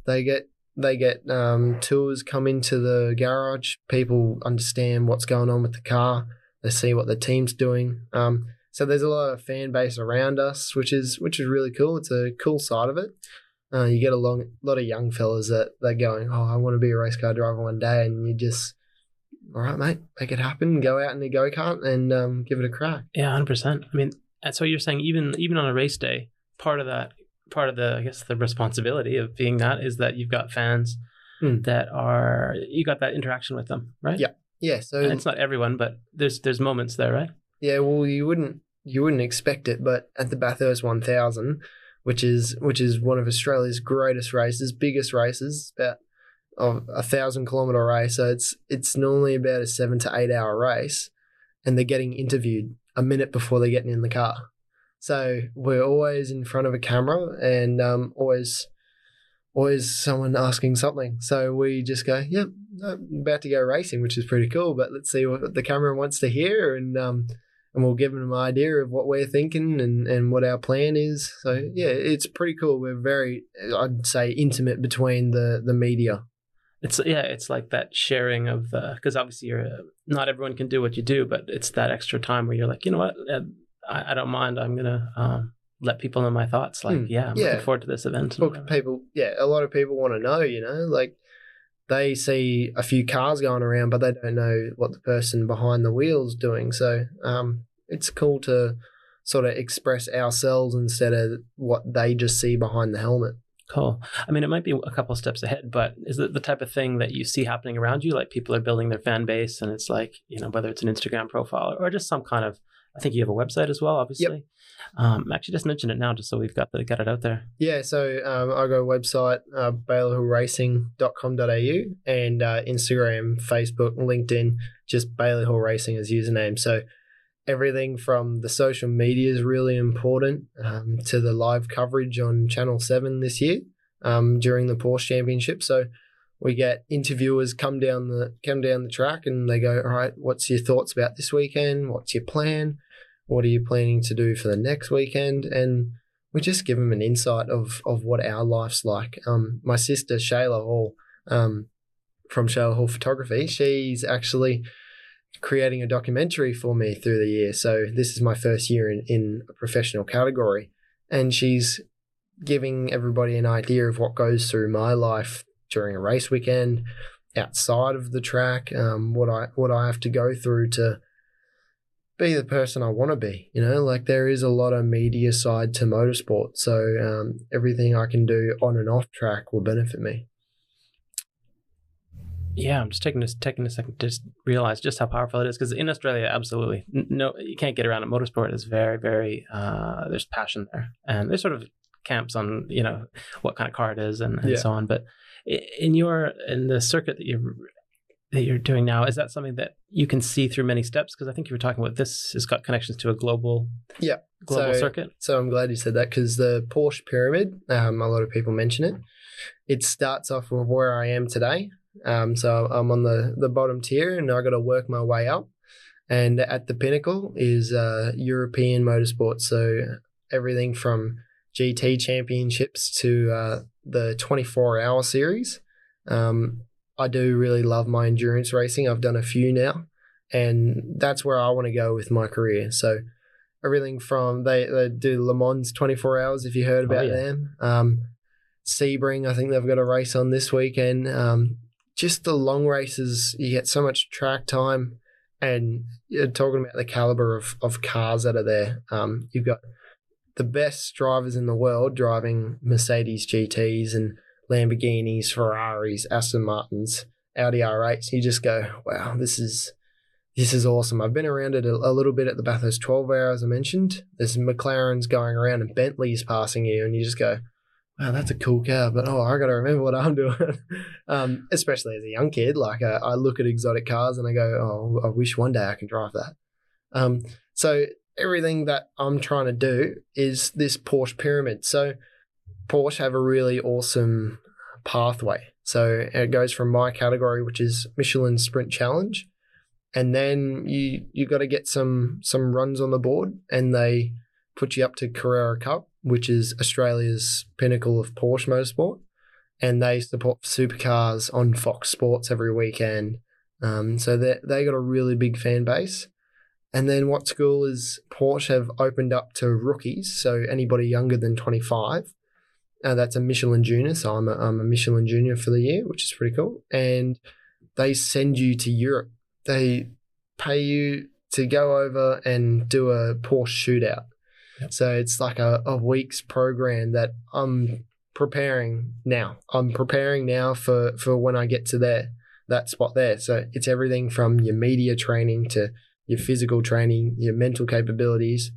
they get they get um, tours come into the garage. People understand what's going on with the car. They see what the team's doing. Um, so there's a lot of fan base around us, which is which is really cool. It's a cool side of it. Uh, you get a long, lot of young fellas that they're going, oh, I want to be a race car driver one day, and you just, all right, mate, make it happen. Go out in the go kart and um, give it a crack. Yeah, hundred percent. I mean, so you're saying even even on a race day, part of that, part of the I guess the responsibility of being that is that you've got fans Hmm. that are you got that interaction with them, right? Yeah. Yeah, so And it's not everyone, but there's there's moments there, right? Yeah, well, you wouldn't you wouldn't expect it, but at the Bathurst 1000, which is which is one of Australia's greatest races, biggest races, about of a thousand kilometer race. So it's it's normally about a seven to eight hour race, and they're getting interviewed a minute before they're getting in the car. So we're always in front of a camera and um, always always someone asking something. So we just go, yep, I'm about to go racing, which is pretty cool. But let's see what the camera wants to hear, and um, and we'll give them an idea of what we're thinking and, and what our plan is. So yeah, it's pretty cool. We're very, I'd say, intimate between the the media. It's yeah, it's like that sharing of because obviously you're uh, not everyone can do what you do, but it's that extra time where you're like, you know what, uh, I, I don't mind. I'm gonna um, let people know my thoughts. Like, Hmm. yeah, I'm Yeah. looking forward to this event. people, yeah, a lot of people want to know. You know, like they see a few cars going around, but they don't know what the person behind the wheel's doing. So um, it's cool to sort of express ourselves instead of what they just see behind the helmet. Cool. I mean, it might be a couple steps ahead, but is it the type of thing that you see happening around you? Like people are building their fan base, and it's like you know whether it's an Instagram profile or just some kind of. I think you have a website as well, obviously. Um, actually, just mention it now, just so we've got the, got it out there. Yeah, so um, I got a website, uh, baileyhillracing.com.au, and uh, Instagram, Facebook, LinkedIn, just Bailey Hill Racing as username. So everything from the social media is really important um, to the live coverage on Channel 7 this year um, during the Porsche Championship. So we get interviewers come down the come down the track and they go, all right, what's your thoughts about this weekend? What's your plan? What are you planning to do for the next weekend? And we just give them an insight of of what our life's like. Um, my sister Shayla Hall, um, from Shayla Hall Photography, she's actually creating a documentary for me through the year. So this is my first year in, in a professional category, and she's giving everybody an idea of what goes through my life during a race weekend, outside of the track, um, what I what I have to go through to be the person I want to be. You know, like there is a lot of media side to motorsport, so um, everything I can do on and off track will benefit me. Yeah, I'm just taking this taking a second to just realize just how powerful it is because in Australia, absolutely, no, you can't get around it. Motorsport is very, very. Uh, there's passion there, and there's sort of camps on you know what kind of car it is and, and Yeah. so on. But in your in the circuit that you're that you're doing now, is that something that you can see through many steps? Because I think you were talking about this has got connections to a global Yeah. global So- circuit. So I'm glad you said that because the Porsche pyramid, um, a lot of people mention it. It starts off with where I am today. Um, so I'm on the, the bottom tier and I got to work my way up. And at the pinnacle is uh, European motorsport. So everything from GT championships to uh, the 24 hour series. Um, I do really love my endurance racing. I've done a few now, and that's where I want to go with my career. So everything from they, they do Le Mans 24 hours if you heard Oh, about yeah. them. Um, Sebring, I think they've got a race on this weekend. Um, just the long races, you get so much track time, and you're talking about the caliber of, of cars that are there. Um, you've got the best drivers in the world driving Mercedes GTs and Lamborghinis, Ferraris, Aston Martins, Audi R8s. You just go, wow, this is this is awesome. I've been around it a, a little bit at the Bathurst 12 hour, as I mentioned. There's McLarens going around and Bentley's passing you, and you just go, wow, that's a cool car. But oh, I got to remember what I'm doing. um, especially as a young kid, like uh, I look at exotic cars and I go, oh, I wish one day I can drive that. Um, so everything that I'm trying to do is this Porsche pyramid. So Porsche have a really awesome pathway. So it goes from my category, which is Michelin Sprint Challenge, and then you you got to get some some runs on the board, and they put you up to Carrera Cup, which is Australia's pinnacle of Porsche motorsport, and they support supercars on Fox Sports every weekend. Um, so they they got a really big fan base. And then what school is Porsche have opened up to rookies, so anybody younger than 25. Uh, that's a Michelin Junior, so I'm a, I'm a Michelin Junior for the year, which is pretty cool. And they send you to Europe. They pay you to go over and do a Porsche shootout. Yep. So it's like a, a week's program that I'm preparing now. I'm preparing now for, for when I get to there, that spot there. So it's everything from your media training to your physical training, your mental capabilities.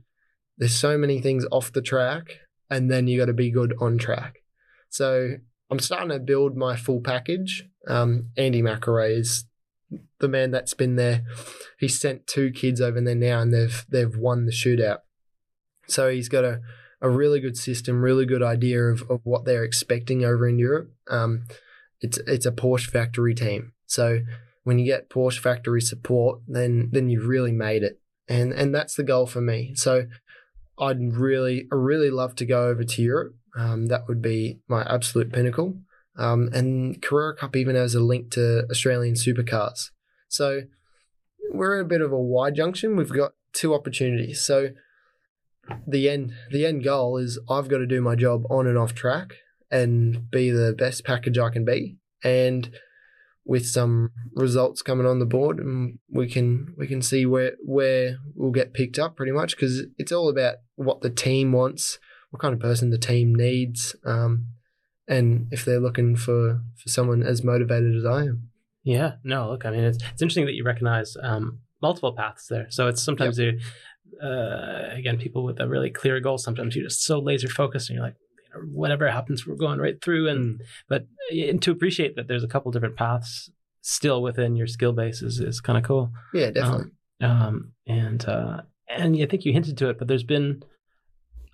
There's so many things off the track, and then you got to be good on track. So I'm starting to build my full package. Um, Andy McElrea is the man that's been there. He sent two kids over there now, and they've they've won the shootout. So he's got a, a really good system, really good idea of, of what they're expecting over in Europe. Um, it's it's a Porsche factory team. So when you get Porsche factory support, then then you've really made it. And and that's the goal for me. So I'd really really love to go over to Europe. Um, that would be my absolute pinnacle. Um, and Carrera Cup even has a link to Australian supercars. So we're in a bit of a wide junction. We've got two opportunities. So the end the end goal is I've got to do my job on and off track and be the best package I can be. And with some results coming on the board, and we can we can see where where we'll get picked up pretty much because it's all about what the team wants, what kind of person the team needs, um, and if they're looking for for someone as motivated as I am. Yeah, no, look, I mean, it's it's interesting that you recognize um, multiple paths there. So it's sometimes you, uh, again, people with a really clear goal. Sometimes you're just so laser focused, and you're like, whatever happens, we're going right through. And but and to appreciate that there's a couple different paths still within your skill base is, is kind of cool. Yeah, definitely. Um, and uh, and I think you hinted to it, but there's been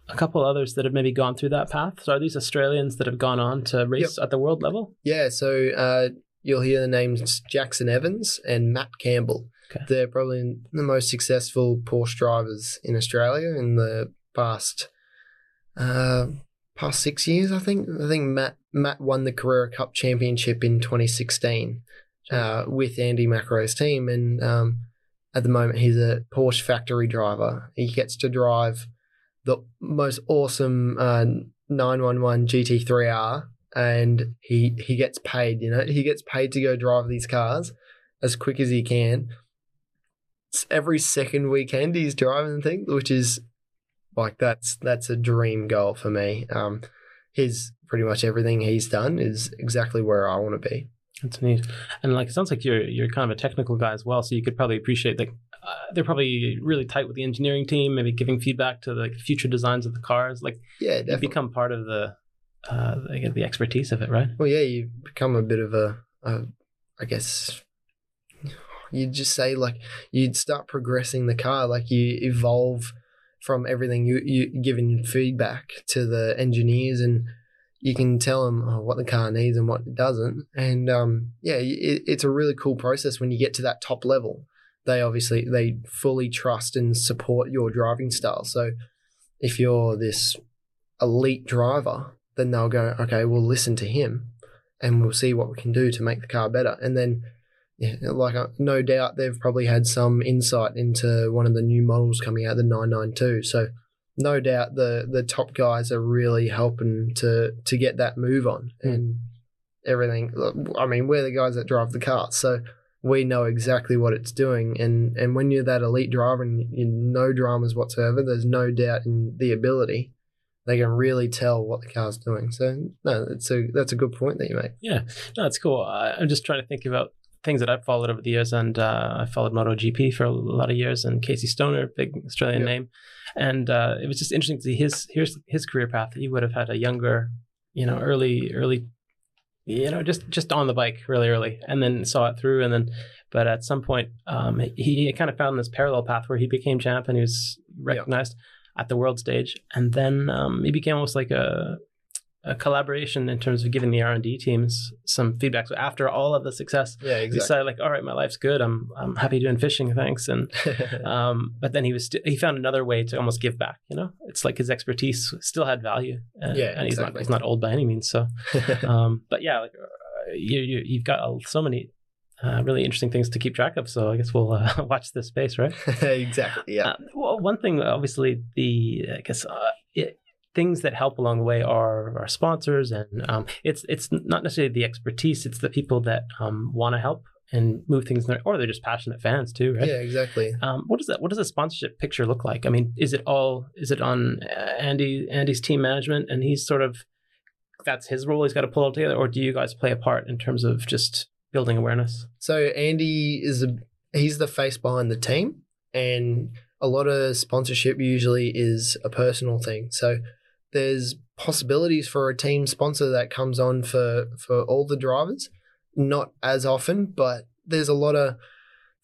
a couple others that have maybe gone through that path. So are these Australians that have gone on to race at the world level? Yeah, so uh, you'll hear the names Jaxon Evans and Matt Campbell. Okay. They're probably the most successful Porsche drivers in Australia in the past uh, past six years. I think. I think Matt Matt won the Carrera Cup Championship in 2016 uh, with Andy McElrea's team, and um, at the moment he's a Porsche factory driver. He gets to drive the most awesome uh, 911 GT3R, and he he gets paid. You know, he gets paid to go drive these cars as quick as he can. Every second weekend he's driving the thing, which is like that's that's a dream goal for me. Um, his pretty much everything he's done is exactly where I want to be. That's neat. And like it sounds like you're you're kind of a technical guy as well, so you could probably appreciate that uh, they're probably really tight with the engineering team, maybe giving feedback to the future designs of the cars. Like Yeah, you become part of the uh, the, the expertise of it, right? Well, yeah, you become a bit of a, a, I guess, you'd just say like you'd start progressing the car, like you evolve from everything you you giving feedback to the engineers, and you can tell them oh, what the car needs and what it doesn't, and um, yeah, it, it's a really cool process when you get to that top level. They obviously they fully trust and support your driving style. So if you're this elite driver, then they'll go, okay, we'll listen to him and we'll see what we can do to make the car better. And then, yeah, like, uh, no doubt they've probably had some insight into one of the new models coming out, the 992. So, no doubt the the top guys are really helping to to get that move on Hmm. and everything. I mean, we're the guys that drive the car, so we know exactly what it's doing. And and when you're that elite driver and you no dramas whatsoever, there's no doubt in the ability they can really tell what the car's doing. So no, that's a that's a good point that you make. Yeah, no, it's cool. I, I'm just trying to think about things that I've followed over the years, and uh, I followed MotoGP for a lot of years, and Casey Stoner, big Australian Yep. name, and uh, it was just interesting to see his here's his career path. He would have had a younger, you know, early early, you know, just just on the bike really early, and then saw it through, and then, but at some point, um, he, he kind of found this parallel path where he became champ and he was recognized at the world stage, and then um, he became almost like a a collaboration in terms of giving the R and D teams some feedback. So after all of the success, Yeah, he exactly. decided like, all right, my life's good. I'm I'm happy doing fishing, thanks. And um, but then he was st- he found another way to almost give back. You know, it's like his expertise still had value. Uh, Yeah, and he's not exactly. he's not old by any means. So, um, but yeah, like uh, you, you you've got uh, so many. Uh, really interesting things to keep track of. So I guess we'll uh, watch this space, right? exactly. Yeah. Uh, well, one thing, obviously, the I guess uh, things that help along the way are our sponsors, and um, it's it's not necessarily the expertise; it's the people that um, want to help and move things, in their, or they're just passionate fans too, right? Yeah, exactly. Um, what does that? What does a sponsorship picture look like? I mean, is it all? Is it on uh, Andy Andy's team management, and he's sort of that's his role. He's got to pull it together, or do you guys play a part in terms of just building awareness? So Andy is a he's the face behind the team, and a lot of sponsorship usually is a personal thing. So there's possibilities for a team sponsor that comes on for for all the drivers, not as often, but there's a lot of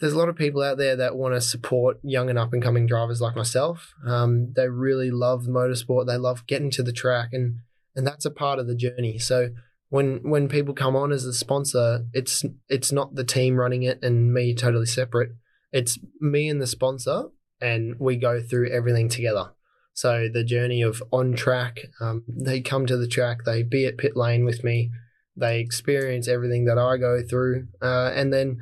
there's a lot of people out there that want to support young and up and coming drivers like myself. Um, they really love motorsport. They love getting to the track, and and that's a part of the journey. So when when people come on as a sponsor, it's it's not the team running it and me totally separate. It's me and the sponsor, and we go through everything together. So the journey of on track, um, they come to the track, they be at pit lane with me, they experience everything that I go through, uh, and then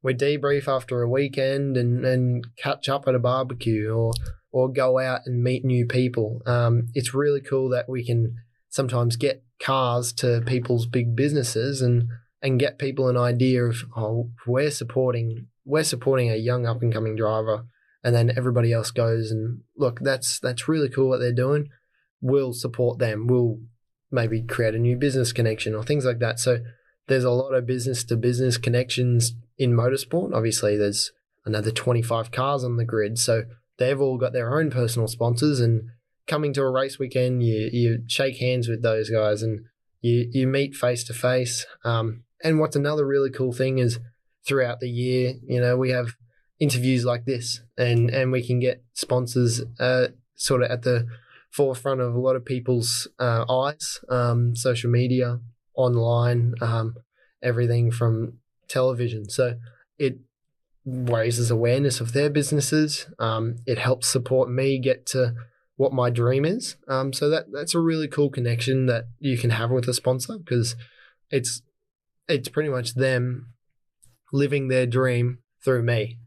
we debrief after a weekend and, and catch up at a barbecue or or go out and meet new people. Um, it's really cool that we can sometimes get cars to people's big businesses and and get people an idea of oh we're supporting we're supporting a young up and coming driver and then everybody else goes and look that's that's really cool what they're doing. We'll support them. We'll maybe create a new business connection or things like that. So there's a lot of business to business connections in motorsport. Obviously there's another 25 cars on the grid. So they've all got their own personal sponsors and coming to a race weekend, you you shake hands with those guys and you you meet face to face. And what's another really cool thing is throughout the year, you know, we have interviews like this, and and we can get sponsors uh, sort of at the forefront of a lot of people's uh, eyes, um, social media, online, um, everything from television. So it raises awareness of their businesses. Um, it helps support me get to what my dream is. Um, so that that's a really cool connection that you can have with a sponsor because it's it's pretty much them living their dream through me.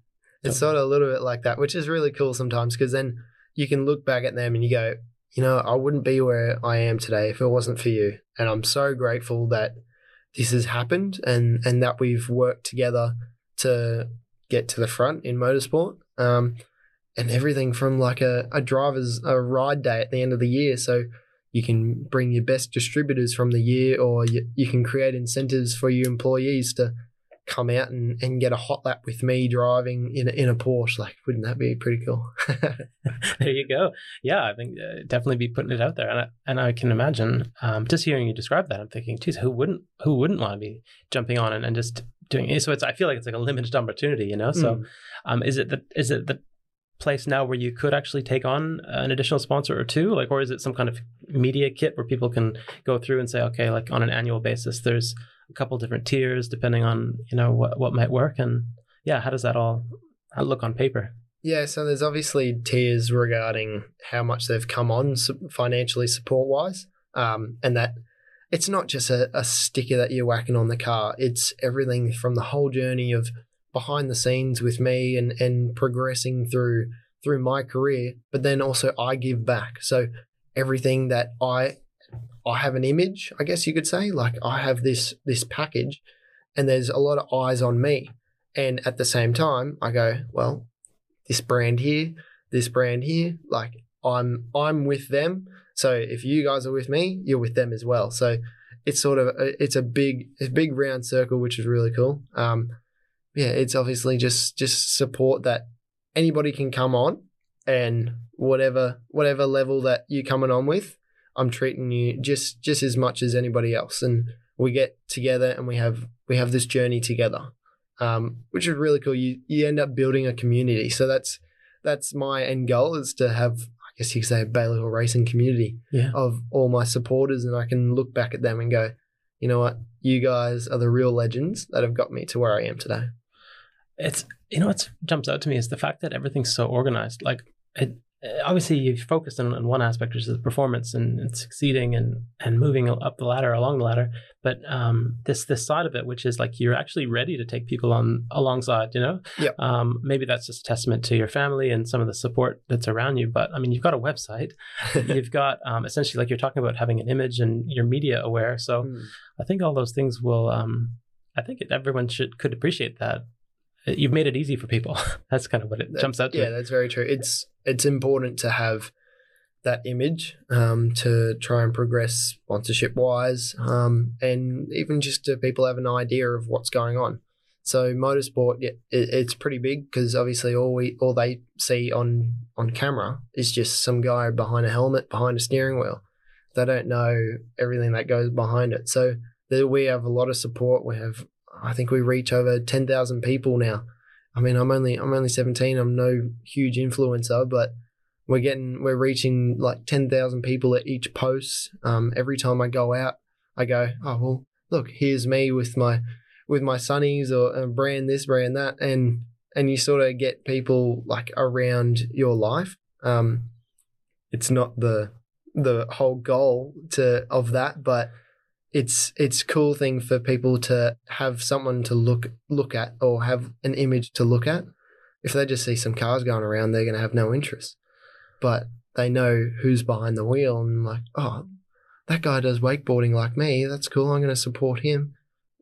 It's sort of a little bit like that, which is really cool sometimes because then you can look back at them and you go, you know, I wouldn't be where I am today if it wasn't for you. And I'm so grateful that this has happened and and that we've worked together to get to the front in motorsport. Um, and everything from like a, a driver's a ride day at the end of the year. So you can bring your best distributors from the year or you, you can create incentives for your employees to come out and, and get a hot lap with me driving in a, in a Porsche. Like, wouldn't that be pretty cool? there you go. Yeah, I think uh, definitely be putting it out there, and I, and I can imagine um, just hearing you describe that. I'm thinking, geez, who wouldn't who wouldn't want to be jumping on and, and just doing it? So it's I feel like it's like a limited opportunity, you know. So, Mm. um, is it the is it the place now where you could actually take on an additional sponsor or two, like, or is it some kind of media kit where people can go through and say, okay, like on an annual basis, there's a couple different tiers depending on you know what what might work, and yeah, how does that all look on paper? Yeah, so there's obviously tiers regarding how much they've come on financially support wise, um, and that it's not just a, a sticker that you're whacking on the car. It's everything from the whole journey of behind the scenes with me and and progressing through through my career, but then also I give back. So everything that I I have an image, I guess you could say, like I have this this package, and there's a lot of eyes on me, and at the same time, I go well this brand here, this brand here. Like I'm I'm with them. So if you guys are with me, you're with them as well. So it's sort of a, it's a big a big round circle, which is really cool. Um, yeah, it's obviously just just support that anybody can come on, and whatever whatever level that you're coming on with, I'm treating you just just as much as anybody else, and we get together and we have we have this journey together um, which is really cool. You you end up building a community. So that's that's my end goal is to have I guess you could say, a Hill racing community Yeah. of all my supporters, and I can look back at them and go, you know what, you guys are the real legends that have got me to where I am today. it's you know what jumps out to me is the fact that everything's so organized like it obviously you've focused on, on one aspect which is performance and, and succeeding and and moving up the ladder along the ladder but um this this side of it which is like you're actually ready to take people on alongside you know Yep. um maybe that's just a testament to your family and some of the support that's around you but i mean you've got a website you've got um essentially like you're talking about having an image and you're media aware so Mm. I think all those things will. Um, I think it, everyone should could appreciate that. Uh, You've made it easy for people. That's kind of what it That- jumps out to. Yeah, that's very true. It's it's important to have that image um, to try and progress sponsorship wise, um, and even just to people have an idea of what's going on. So motorsport, it, it's pretty big because obviously all we all they see on on camera is just some guy behind a helmet, behind a steering wheel. They don't know everything that goes behind it. So we have a lot of support. We have, I think we reach over ten thousand people now. I mean, I'm only I'm only 17. I'm no huge influencer, but we're getting we're reaching like 10,000 people at each post. Um, every time I go out, I go, oh well, look, here's me with my with my sunnies or uh, brand this, brand that, and and you sort of get people like around your life. Um, it's not the the whole goal to of that, but it's it's cool thing for people to have someone to look look at or have an image to look at. If they just see some cars going around, they're going to have no interest. But they know who's behind the wheel and like, oh, that guy does wakeboarding like me. That's cool. I'm going to support him.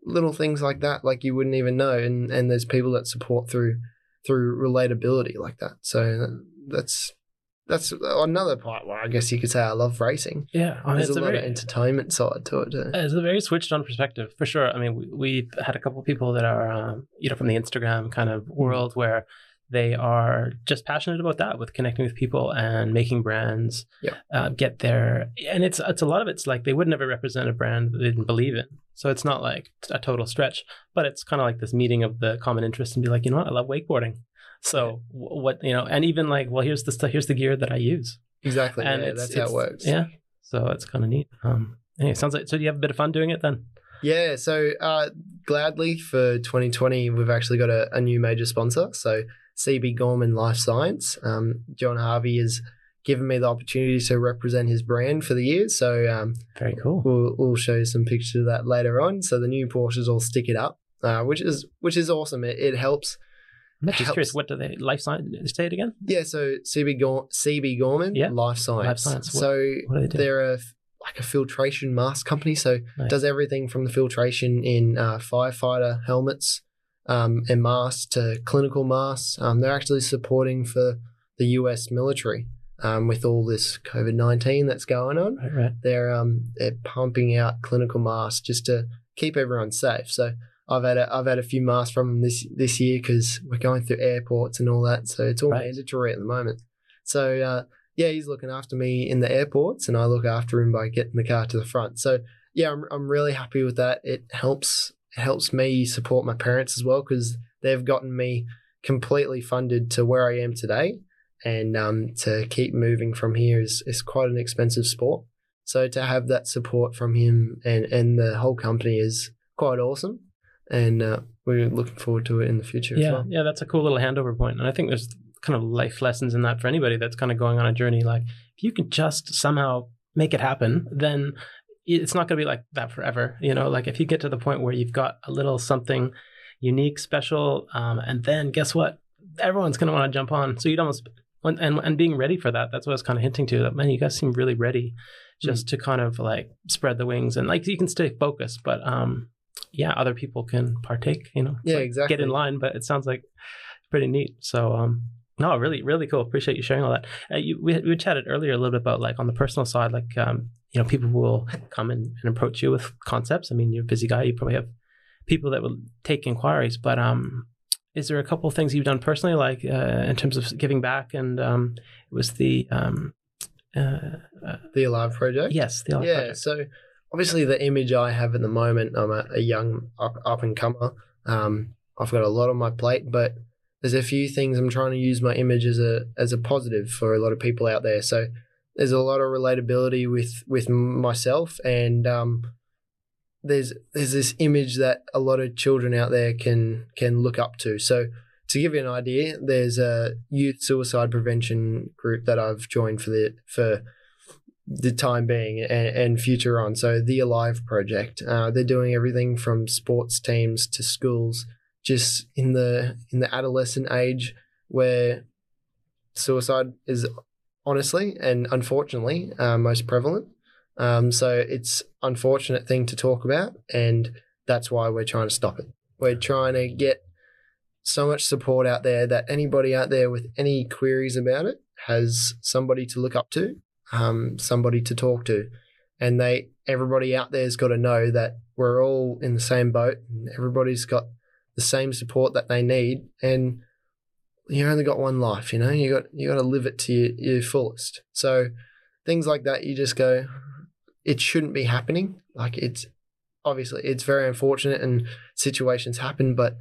Little things like that, like you wouldn't even know. And and there's people that support through through relatability like that. So uh, that's that's another part where I guess you could say I love racing. Yeah, I mean, There's a lot very of entertainment side to it. Too. it's a very switched on perspective for sure. I mean, we, we've had a couple of people that are um, you know from the Instagram kind of world where they are just passionate about that with connecting with people and making brands uh, get there and it's it's a lot of it's like they would never represent a brand that they didn't believe in so it's not like a total stretch but it's kind of like this meeting of the common interest and be like you know what i love wakeboarding so wh- what you know and even like well here's the stuff here's the gear that i use Exactly. and yeah, it's, that's how it works. yeah so it's kind of neat um anyway sounds like so do you have a bit of fun doing it then Yeah, so uh, gladly for 2020, we've actually got a, a new major sponsor. So CB Gorman Life Science. Um, John Harvey has given me the opportunity to represent his brand for the year. So um, very cool we'll, we'll show you some pictures of that later on. So the new Porsches all stick it up, uh, which is which is awesome. It, it helps. I'm just helps. curious what do they life science say it again Yeah, so CB, Gor- CB Gorman Yeah. Life Science. Life Science. What- So what do they they're a like a filtration mask company. So Nice. does everything from the filtration in uh, firefighter helmets um, and masks to clinical masks. Um, they're actually supporting for the U.S. military um, with all this COVID nineteen that's going on. right right They're um, they're pumping out clinical masks just to keep everyone safe. So. I've had a, I've had a few masks from them this this year because we're going through airports and all that, so it's all Right. mandatory at the moment. So uh, yeah, he's looking after me in the airports, and I look after him by getting the car to the front. So yeah, I'm I'm really happy with that. It helps helps me support my parents as well because they've gotten me completely funded to where I am today, and um, to keep moving from here is is quite an expensive sport. So to have that support from him and and the whole company is quite awesome, and uh, we're looking forward to it in the future as yeah well. yeah that's a cool little handover point and i think there's kind of life lessons in that for anybody that's kind of going on a journey like if you can just somehow make it happen then it's not going to be like that forever you know? Like if you get to the point where you've got a little something unique special um, and then guess what? Everyone's going to want to jump on. So you'd almost and, and and being ready for that that's what i was kind of hinting to that man you guys seem really ready just to kind of like spread the wings and like you can stay focused but um yeah other people can partake you know Yeah, like, exactly. get in line but it sounds like pretty neat so um no really really cool appreciate you sharing all that uh, you, we, we chatted earlier a little bit about like on the personal side like um you know people will come in and approach you with concepts i mean you're a busy guy you probably have people that will take inquiries but um is there a couple of things you've done personally like uh, in terms of giving back and um it was the um uh, uh The Alive Project. yes the Alive yeah. Project. So obviously, the image I have at the moment, I'm a, a young up, up and comer. Um, I've got a lot on my plate, but there's a few things I'm trying to use my image as a as a positive for a lot of people out there. So there's a lot of relatability with with myself, and um, there's there's this image that a lot of children out there can can look up to. So to give you an idea, there's a youth suicide prevention group that I've joined for the for the time being and, and future on. So the Alive project, uh, they're doing everything from sports teams to schools, just in the in the adolescent age where suicide is honestly and unfortunately uh, most prevalent. Um, so it's unfortunate thing to talk about, and that's why we're trying to stop it. We're trying to get so much support out there that anybody out there with any queries about it has somebody to look up to um, somebody to talk to. And they everybody out there's got to know that we're all in the same boat and everybody's got the same support that they need. And you only got one life, you know, you got you got to live it to your, your fullest. So things like that, you just go, it shouldn't be happening. Like it's obviously it's very unfortunate and situations happen, but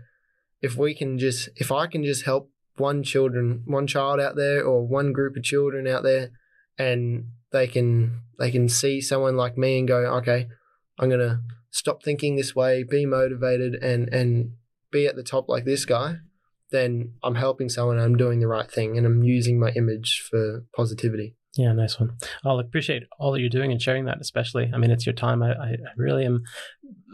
if we can just if I can just help one children, one child out there or one group of children out there and they can they can see someone like me and go, okay, I'm gonna stop thinking this way, be motivated, and and be at the top like this guy. Then I'm helping someone. I'm doing the right thing, and I'm using my image for positivity. Yeah, nice one. I'll appreciate all that you're doing and sharing that, especially. I mean, it's your time. I, I really am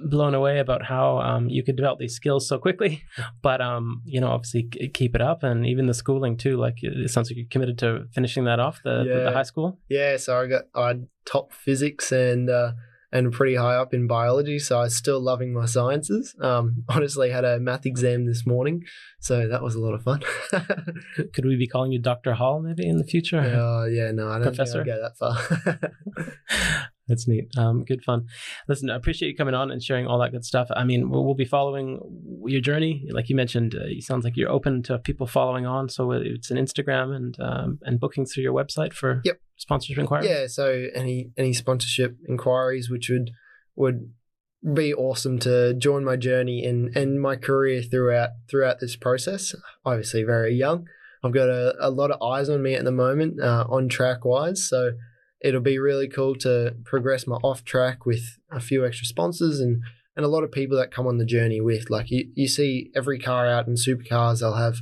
blown away about how um, you could develop these skills so quickly. But, um, you know, obviously keep it up. And even the schooling, too. Like, it sounds like you're committed to finishing that off, the, yeah. the, the high school. Yeah. So I got I top physics and uh, and pretty high up in biology, so I was still loving my sciences. Um, honestly, had a math exam this morning, so that was a lot of fun. Could we be calling you Dr. Hall maybe in the future? Uh, yeah, no, I don't Professor? think I'll go that far. That's neat. Um, good fun. Listen, I appreciate you coming on and sharing all that good stuff. I mean, we'll, we'll be following your journey. Like you mentioned, uh, it sounds like you're open to people following on. So it's an Instagram and um, and bookings through your website for yep. sponsorship inquiries. Yeah. So any any sponsorship inquiries, which would would be awesome to join my journey and and my career throughout throughout this process. Obviously, very young. I've got a, a lot of eyes on me at the moment, uh, on track wise. So it'll be really cool to progress my off track with a few extra sponsors and and a lot of people that come on the journey with. Like you, you see every car out in supercars, they'll have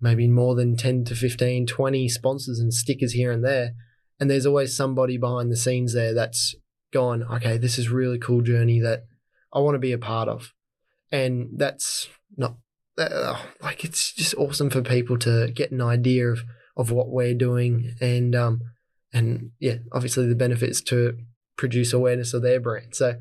maybe more than 10 to 15, 20 sponsors and stickers here and there. And there's always somebody behind the scenes there that's gone, okay, this is really cool journey that I want to be a part of. And that's not uh, like it's just awesome for people to get an idea of, of what we're doing and um, and yeah, obviously the benefits to produce awareness of their brand. So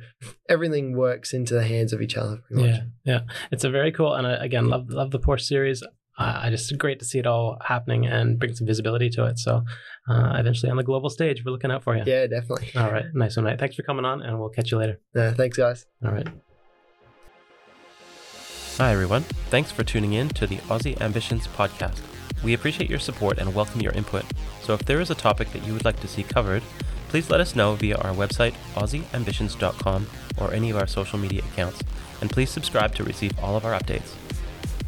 everything works into the hands of each other. Yeah, yeah, it's a very cool and I, again love love the Porsche series. Uh, I just great to see it all happening and bring some visibility to it. So uh, eventually on the global stage, we're looking out for you. Yeah, definitely. All right, nice one, mate. Thanks for coming on, and we'll catch you later. Yeah, thanks, guys. All right. Hi, everyone. Thanks for tuning in to the Aussie Ambitions podcast. We appreciate your support and welcome your input. So if there is a topic that you would like to see covered, please let us know via our website, aussieambitions.com, or any of our social media accounts, and please subscribe to receive all of our updates.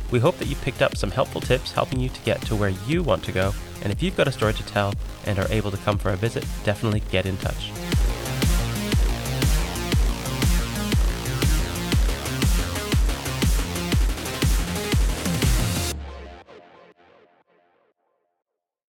We hope that you picked up some helpful tips helping you to get to where you want to go, and if you've got a story to tell and are able to come for a visit, definitely get in touch.